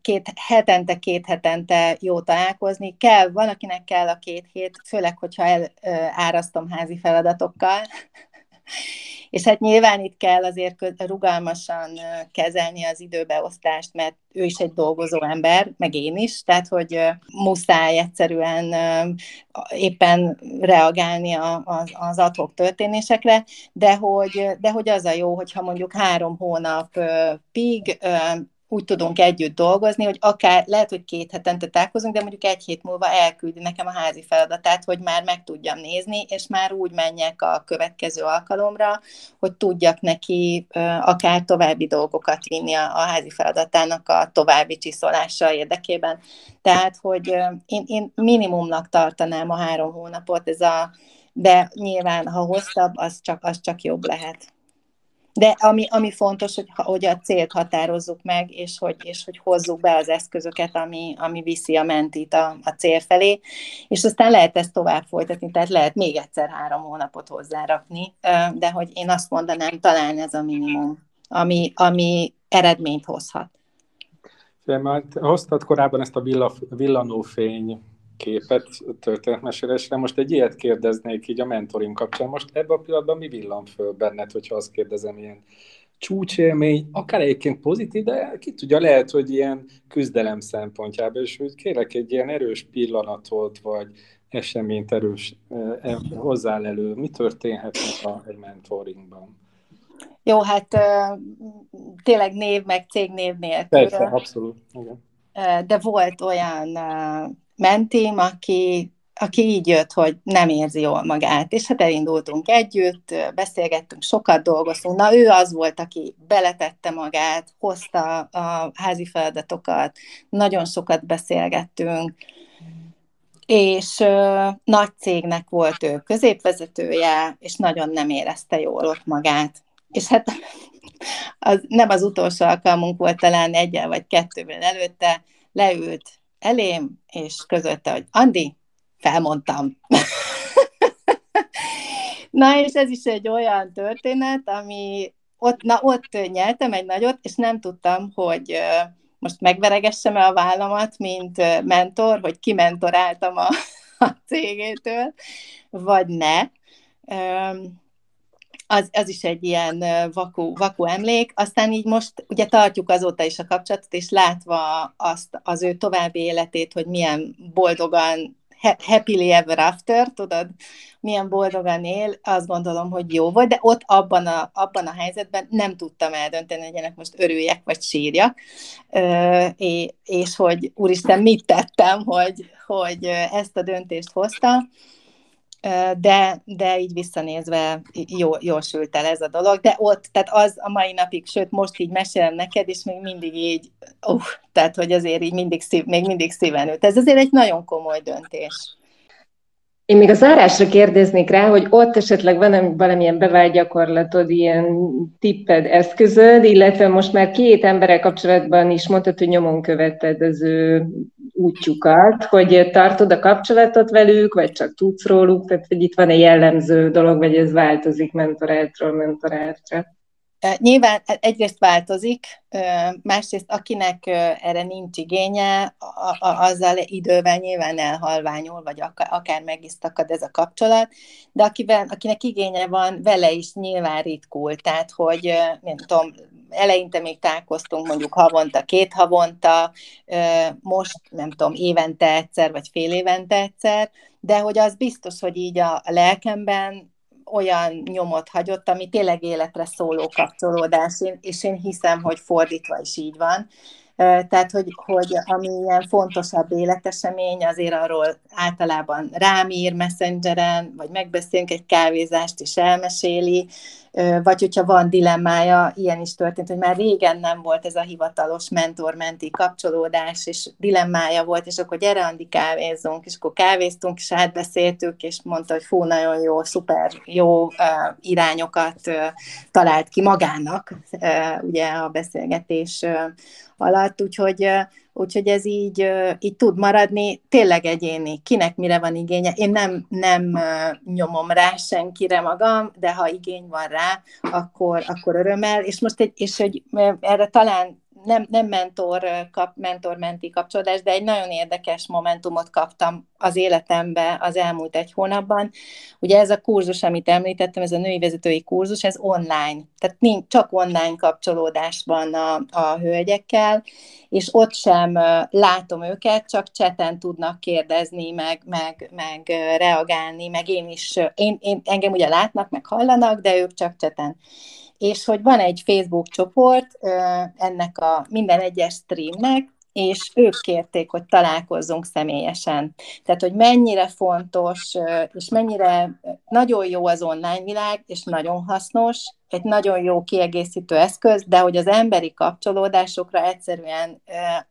két hetente, két hetente jó találkozni. Kell, van, akinek kell a két hét, főleg, hogyha elárasztom házi feladatokkal, és hát nyilván itt kell azért rugalmasan kezelni az időbeosztást, mert ő is egy dolgozó ember, meg én is, tehát hogy muszáj egyszerűen éppen reagálni az adhok történésekre, de hogy, de hogy az a jó, hogyha mondjuk három hónapig úgy tudunk együtt dolgozni, hogy akár lehet, hogy két hetente találkozunk, de mondjuk egy hét múlva elküldi nekem a házi feladatát, hogy már meg tudjam nézni, és már úgy menjek a következő alkalomra, hogy tudjak neki akár további dolgokat vinni a, a házi feladatának a további csiszolása érdekében. Tehát, hogy én, én minimumnak tartanám a három hónapot, ez a, de nyilván, ha hosszabb, az csak, az csak jobb lehet. De ami, ami fontos, hogy, hogy a célt határozzuk meg, és hogy, és hogy hozzuk be az eszközöket, ami, ami viszi a mentit a, a cél felé, és aztán lehet ezt tovább folytatni, tehát lehet még egyszer három hónapot hozzárakni, de hogy én azt mondanám, talán ez a minimum, ami, ami eredményt hozhat. Már hoztad korábban ezt a villa, villanófény képet történetmesélésre. Most egy ilyet kérdeznék így a mentoring kapcsán. Most ebben a pillanatban mi villan föl benned, hogyha azt kérdezem, ilyen csúcsélmény, akár egyébként pozitív, de ki tudja, lehet, hogy ilyen küzdelem szempontjából, és hogy kérlek egy ilyen erős pillanatot, vagy eseményt erős eh, hozzá elő. Mi történhetnek a, egy mentoringban? Jó, hát tényleg név, meg cégnév nélkül. Persze, abszolút. Igen. De volt olyan mentém, aki, aki így jött, hogy nem érzi jól magát, és hát elindultunk együtt, beszélgettünk, sokat dolgoztunk. Na, ő az volt, aki beletette magát, hozta a házi feladatokat, nagyon sokat beszélgettünk, és ö, nagy cégnek volt ő középvezetője, és nagyon nem érezte jól ott magát. És hát az, nem az utolsó alkalmunk volt, talán egyel vagy kettővel előtte, leült elém, és közölte, hogy Andi, felmondtam. na, és ez is egy olyan történet, ami ott, na, ott nyeltem egy nagyot, és nem tudtam, hogy most megveregessem-e a vállamat, mint mentor, hogy kimentoráltam a, a cégétől, vagy ne az, az is egy ilyen vaku, vaku emlék. Aztán így most ugye tartjuk azóta is a kapcsolatot, és látva azt az ő további életét, hogy milyen boldogan, happily ever after, tudod, milyen boldogan él, azt gondolom, hogy jó volt, de ott abban a, abban a helyzetben nem tudtam eldönteni, hogy ennek most örüljek, vagy sírjak, és hogy úristen, mit tettem, hogy, hogy ezt a döntést hozta, de, de így visszanézve jól, jól sült el ez a dolog, de ott, tehát az a mai napig, sőt most így mesélem neked, és még mindig így, uh, tehát hogy azért így mindig szív, még mindig szíven ült. Ez azért egy nagyon komoly döntés. Én még a zárásra kérdeznék rá, hogy ott esetleg van valamilyen bevált gyakorlatod, ilyen tipped, eszközöd, illetve most már két emberek kapcsolatban is mondtad, hogy nyomon követted az ő útjukat, hogy tartod a kapcsolatot velük, vagy csak tudsz róluk, tehát hogy itt van egy jellemző dolog, vagy ez változik mentorátról mentoráltra. Nyilván e, egyrészt változik, másrészt akinek erre nincs igénye, azzal idővel nyilván elhalványul, vagy akár meg is takad ez a kapcsolat, de akivel, akinek igénye van, vele is nyilván ritkul, tehát hogy nem tudom, eleinte még találkoztunk mondjuk havonta, két havonta, most nem tudom, évente egyszer, vagy fél évente egyszer, de hogy az biztos, hogy így a lelkemben olyan nyomot hagyott, ami tényleg életre szóló kapcsolódás, és én hiszem, hogy fordítva is így van. Tehát, hogy, hogy ami ilyen fontosabb életesemény, azért arról általában rám ír messengeren, vagy megbeszélünk egy kávézást, és elmeséli, vagy hogyha van dilemmája, ilyen is történt, hogy már régen nem volt ez a hivatalos mentor-menti kapcsolódás, és dilemmája volt, és akkor gyere, Andi, kávézzunk, és akkor kávéztunk, és átbeszéltük, és mondta, hogy fú, nagyon jó, szuper jó irányokat talált ki magának, ugye a beszélgetés alatt, úgyhogy, úgyhogy ez így, így tud maradni, tényleg egyéni, kinek mire van igénye. Én nem, nem nyomom rá senkire magam, de ha igény van rá, akkor, akkor örömmel, és most egy, és hogy erre talán nem, nem mentor, kap, mentor-menti kapcsolódás, de egy nagyon érdekes momentumot kaptam az életembe az elmúlt egy hónapban. Ugye ez a kurzus, amit említettem, ez a női vezetői kurzus, ez online. Tehát nincs, csak online kapcsolódás van a, a hölgyekkel, és ott sem látom őket, csak cseten tudnak kérdezni, meg, meg, meg reagálni, meg én is, én, én, engem ugye látnak, meg hallanak, de ők csak cseten és hogy van egy Facebook csoport ennek a minden egyes streamnek, és ők kérték, hogy találkozzunk személyesen. Tehát, hogy mennyire fontos, és mennyire nagyon jó az online világ, és nagyon hasznos, egy nagyon jó kiegészítő eszköz, de hogy az emberi kapcsolódásokra egyszerűen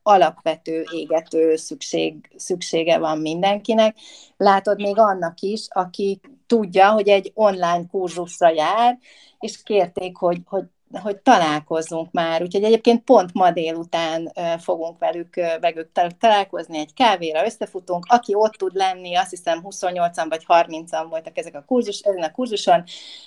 alapvető, égető szükség, szüksége van mindenkinek. Látod még annak is, aki tudja, hogy egy online kurzusra jár, és kérték, hogy, hogy hogy találkozzunk már. Úgyhogy egyébként pont ma délután fogunk velük, velük találkozni egy kávéra, összefutunk. Aki ott tud lenni, azt hiszem 28-an vagy 30-an voltak ezek a kurzus, ezen a kurzuson,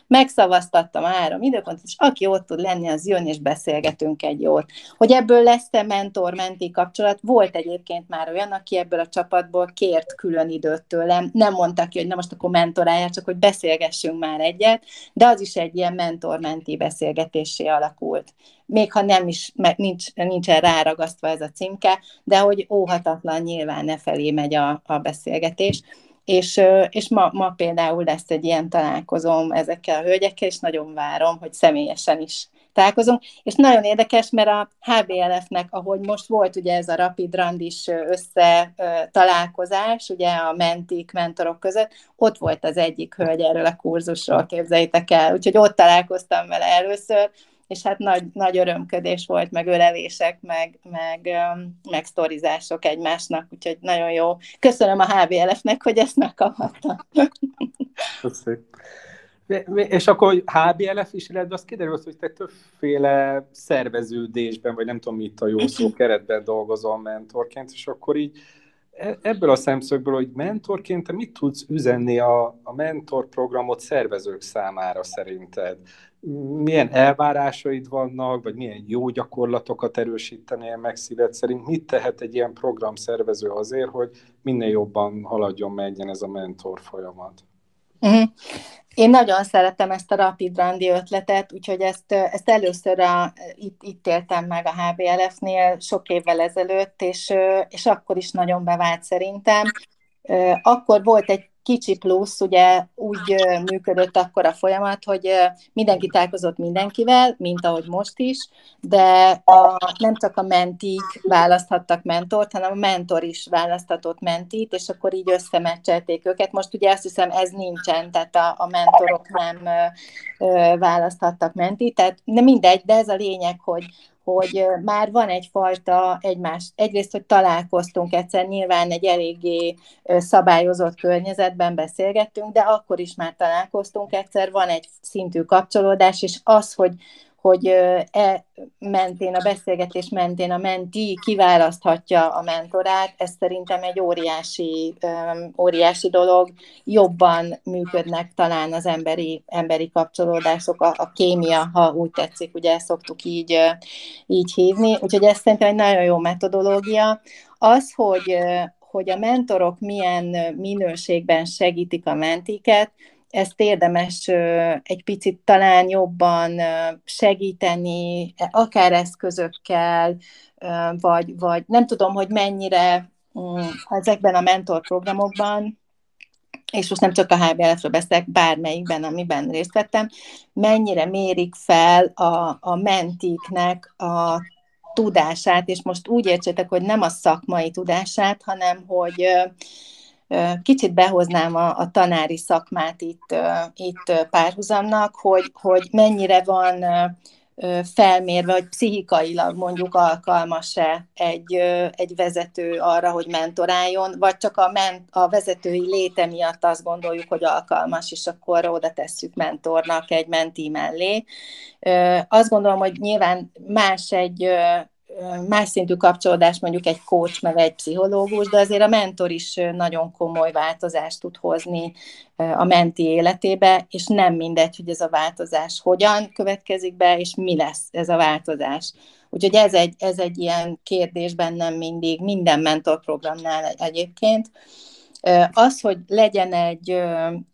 megszavaztattam három időpontot, és aki ott tud lenni, az jön, és beszélgetünk egy jót. Hogy ebből lesz-e mentor-menti kapcsolat, volt egyébként már olyan, aki ebből a csapatból kért külön időt tőlem, nem mondta ki, hogy na most akkor mentorálja, csak hogy beszélgessünk már egyet, de az is egy ilyen mentor-menti beszélgetés működésé alakult. Még ha nem is, mert nincs, nincsen ráragasztva ez a címke, de hogy óhatatlan nyilván ne felé megy a, a beszélgetés. És, és ma, ma például lesz egy ilyen találkozom ezekkel a hölgyekkel, és nagyon várom, hogy személyesen is találkozunk, és nagyon érdekes, mert a HBLF-nek, ahogy most volt ugye ez a Rapid Randis össze találkozás, ugye a mentik, mentorok között, ott volt az egyik hölgy erről a kurzusról, képzeljétek el, úgyhogy ott találkoztam vele először, és hát nagy, nagy örömködés volt, meg ölelések, meg, meg, meg sztorizások egymásnak, úgyhogy nagyon jó. Köszönöm a HBLF-nek, hogy ezt megkaphattam. Köszönöm. És akkor HBLF is, illetve az kiderült, hogy te többféle szerveződésben, vagy nem tudom, mit a jó szó keretben dolgozol mentorként, és akkor így e, ebből a szemszögből, hogy mentorként te mit tudsz üzenni a, a mentor programot szervezők számára szerinted? Milyen elvárásaid vannak, vagy milyen jó gyakorlatokat erősítenél meg szíved szerint? Mit tehet egy ilyen programszervező azért, hogy minél jobban haladjon, menjen ez a mentor folyamat? Uh-huh. Én nagyon szeretem ezt a Rapid Randi ötletet, úgyhogy ezt, ezt először a, itt, itt éltem meg a HBLF-nél sok évvel ezelőtt, és, és akkor is nagyon bevált szerintem. Akkor volt egy kicsi plusz, ugye úgy működött akkor a folyamat, hogy mindenki találkozott mindenkivel, mint ahogy most is, de a, nem csak a mentik választhattak mentort, hanem a mentor is választhatott mentit, és akkor így összemecselték őket. Most ugye azt hiszem ez nincsen, tehát a, a mentorok nem ö, választhattak mentit, tehát de mindegy, de ez a lényeg, hogy, hogy már van egyfajta egymás, egyrészt, hogy találkoztunk egyszer, nyilván egy eléggé szabályozott környezetben beszélgettünk, de akkor is már találkoztunk egyszer, van egy szintű kapcsolódás, és az, hogy hogy e mentén, a beszélgetés mentén a menti kiválaszthatja a mentorát, ez szerintem egy óriási, óriási dolog. Jobban működnek talán az emberi, emberi kapcsolódások, a, a kémia, ha úgy tetszik, ugye ezt szoktuk így, így hívni. Úgyhogy ez szerintem egy nagyon jó metodológia. Az, hogy hogy a mentorok milyen minőségben segítik a mentiket, ezt érdemes egy picit talán jobban segíteni, akár eszközökkel, vagy, vagy nem tudom, hogy mennyire mm, ezekben a mentorprogramokban, és most nem csak a HBLF-ről beszélek, bármelyikben, amiben részt vettem, mennyire mérik fel a, a mentiknek a tudását, és most úgy értsétek, hogy nem a szakmai tudását, hanem hogy kicsit behoznám a, a tanári szakmát itt, itt párhuzamnak, hogy, hogy mennyire van felmérve, hogy pszichikailag mondjuk alkalmas-e egy, egy vezető arra, hogy mentoráljon, vagy csak a, men, a vezetői léte miatt azt gondoljuk, hogy alkalmas, és akkor oda tesszük mentornak egy menti mellé. Azt gondolom, hogy nyilván más egy más szintű kapcsolódás mondjuk egy coach meg egy pszichológus, de azért a mentor is nagyon komoly változást tud hozni a menti életébe, és nem mindegy, hogy ez a változás hogyan következik be, és mi lesz ez a változás. Úgyhogy ez egy, ez egy ilyen kérdés bennem mindig, minden mentorprogramnál egyébként. Az, hogy legyen egy,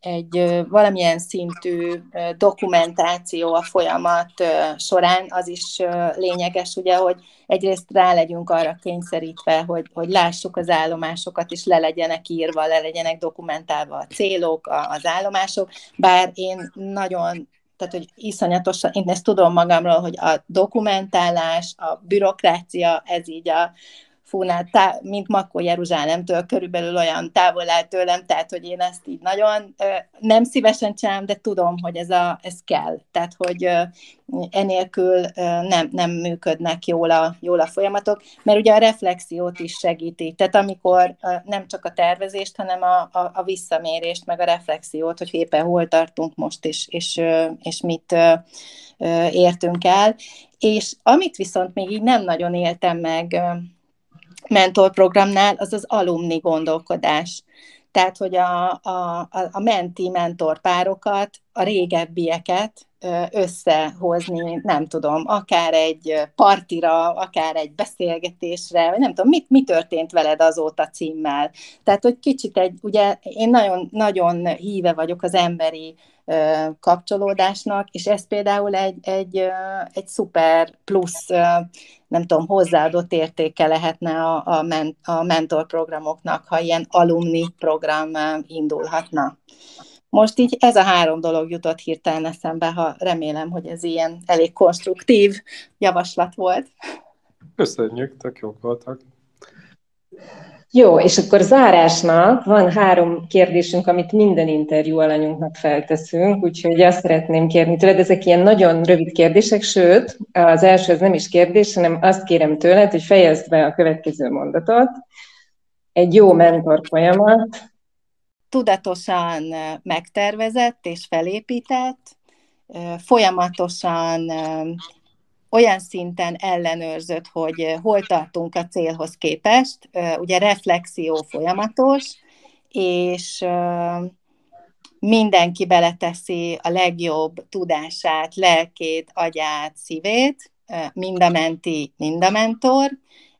egy valamilyen szintű dokumentáció a folyamat során, az is lényeges, ugye, hogy egyrészt rá legyünk arra kényszerítve, hogy, hogy lássuk az állomásokat, és le legyenek írva, le legyenek dokumentálva a célok, az állomások, bár én nagyon tehát, hogy iszonyatosan, én ezt tudom magamról, hogy a dokumentálás, a bürokrácia, ez így a, fúnál, tá- mint Makó Jeruzsálemtől körülbelül olyan távol áll tőlem, tehát hogy én ezt így nagyon nem szívesen csinálom, de tudom, hogy ez, a, ez kell. Tehát, hogy enélkül nem, nem működnek jól a, jól a folyamatok, mert ugye a reflexiót is segíti. Tehát amikor nem csak a tervezést, hanem a, a, a visszamérést, meg a reflexiót, hogy éppen hol tartunk most, és, és, és mit értünk el. És amit viszont még így nem nagyon éltem meg mentorprogramnál, az az alumni gondolkodás. Tehát, hogy a, a, a menti mentorpárokat, a régebbieket összehozni, nem tudom, akár egy partira, akár egy beszélgetésre, vagy nem tudom, mit, mi történt veled azóta címmel. Tehát, hogy kicsit egy, ugye én nagyon, nagyon híve vagyok az emberi kapcsolódásnak, és ez például egy, egy, egy szuper plusz, nem tudom, hozzáadott értéke lehetne a, a, men, a mentorprogramoknak, ha ilyen alumni program indulhatna. Most így ez a három dolog jutott hirtelen eszembe, ha remélem, hogy ez ilyen elég konstruktív javaslat volt. Köszönjük, tök jók voltak. Jó, és akkor zárásnak van három kérdésünk, amit minden interjú alanyunknak felteszünk, úgyhogy azt szeretném kérni tőled, ezek ilyen nagyon rövid kérdések, sőt, az első az nem is kérdés, hanem azt kérem tőled, hogy fejezd be a következő mondatot. Egy jó mentor folyamat. Tudatosan megtervezett és felépített, folyamatosan olyan szinten ellenőrzött, hogy hol tartunk a célhoz képest, ugye reflexió folyamatos, és mindenki beleteszi a legjobb tudását, lelkét, agyát, szívét, mind a menti, mind a mentor,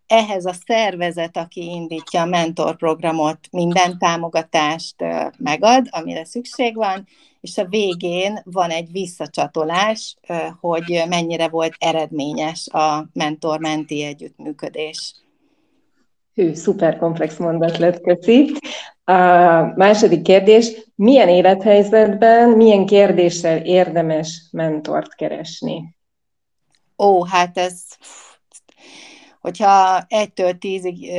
ehhez a szervezet, aki indítja a mentorprogramot, minden támogatást megad, amire szükség van, és a végén van egy visszacsatolás, hogy mennyire volt eredményes a mentor-menti együttműködés. Hű, szuper komplex mondat lett, köszi. A második kérdés, milyen élethelyzetben, milyen kérdéssel érdemes mentort keresni? Ó, hát ez hogyha egytől tízig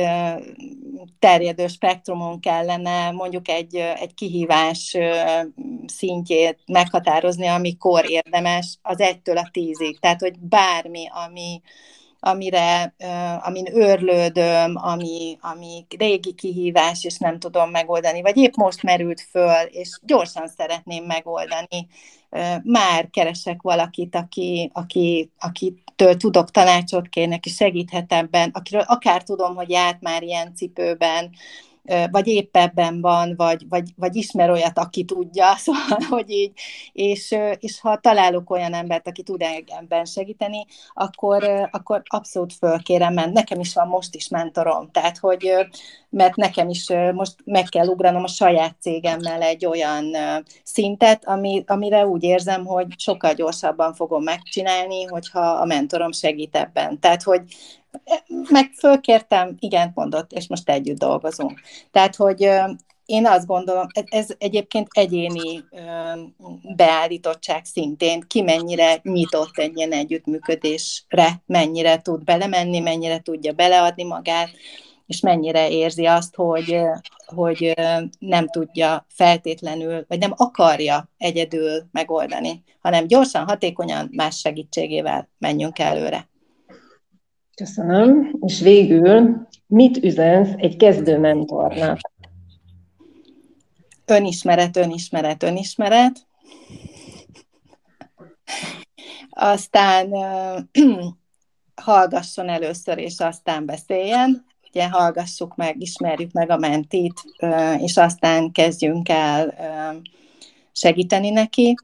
terjedő spektrumon kellene mondjuk egy, egy kihívás szintjét meghatározni, amikor érdemes, az egytől a tízig. Tehát, hogy bármi, ami, amire, amin örlődöm, ami, ami régi kihívás, és nem tudom megoldani, vagy épp most merült föl, és gyorsan szeretném megoldani, már keresek valakit, aki, aki, akitől tudok tanácsot kérni, aki segíthet ebben, akiről akár tudom, hogy járt már ilyen cipőben, vagy épp ebben van, vagy, vagy, vagy ismer olyat, aki tudja, szóval, hogy így, és, és ha találok olyan embert, aki tud ebben segíteni, akkor, akkor abszolút fölkérem, mert nekem is van most is mentorom, tehát, hogy mert nekem is most meg kell ugranom a saját cégemmel egy olyan szintet, ami, amire úgy érzem, hogy sokkal gyorsabban fogom megcsinálni, hogyha a mentorom segít ebben. Tehát, hogy meg fölkértem, igen, mondott, és most együtt dolgozunk. Tehát, hogy én azt gondolom, ez egyébként egyéni beállítottság szintén, ki mennyire nyitott egy ilyen együttműködésre, mennyire tud belemenni, mennyire tudja beleadni magát, és mennyire érzi azt, hogy, hogy nem tudja feltétlenül, vagy nem akarja egyedül megoldani, hanem gyorsan, hatékonyan más segítségével menjünk előre. Köszönöm. És végül, mit üzensz egy kezdő mentornak? Önismeret, önismeret, önismeret. Aztán hallgasson először, és aztán beszéljen. Ugye hallgassuk meg, ismerjük meg a mentit, és aztán kezdjünk el segíteni neki.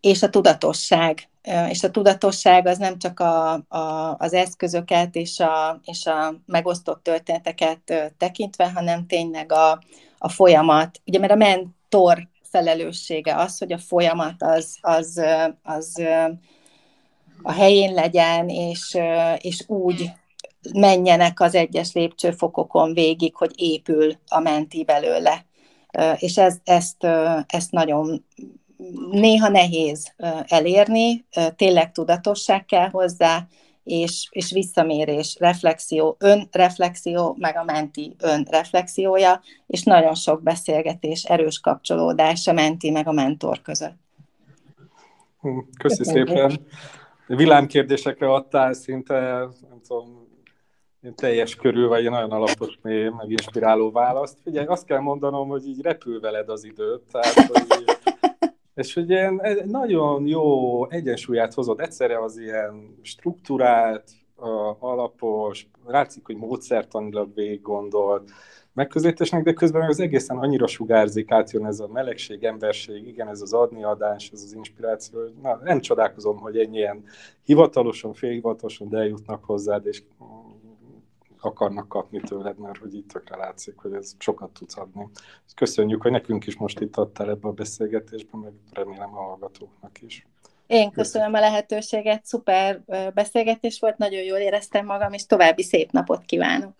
És a tudatosság és a tudatosság az nem csak a, a, az eszközöket és a, és a megosztott történeteket tekintve, hanem tényleg a, a folyamat. Ugye, mert a mentor felelőssége az, hogy a folyamat az, az, az a helyén legyen, és, és úgy menjenek az egyes lépcsőfokokon végig, hogy épül a menti belőle. És ez, ezt, ezt nagyon néha nehéz elérni, tényleg tudatosság kell hozzá, és, és visszamérés, reflexió, önreflexió, meg a menti önreflexiója, és nagyon sok beszélgetés, erős kapcsolódás a menti meg a mentor között. Hm, köszi szépen. Villámkérdésekre adtál szinte, nem tudom, teljes körül, vagy egy nagyon alapos, meg inspiráló választ. Figyelj, azt kell mondanom, hogy így repül veled az időt, tehát hogy és hogy ilyen nagyon jó egyensúlyát hozod egyszerre az ilyen struktúrált, alapos, látszik, hogy módszertanilag végig gondolt megközelítésnek, de közben meg az egészen annyira sugárzik, átjön ez a melegség, emberség, igen, ez az adni-adás, ez az inspiráció, na, nem csodálkozom, hogy ennyien hivatalosan, félhivatalosan, de eljutnak hozzád, és akarnak kapni tőled, mert hogy itt tökre látszik, hogy ez sokat tudsz adni. Köszönjük, hogy nekünk is most itt adtál ebbe a beszélgetésbe, meg remélem a hallgatóknak is. Én köszönöm a lehetőséget, szuper beszélgetés volt, nagyon jól éreztem magam, és további szép napot kívánok.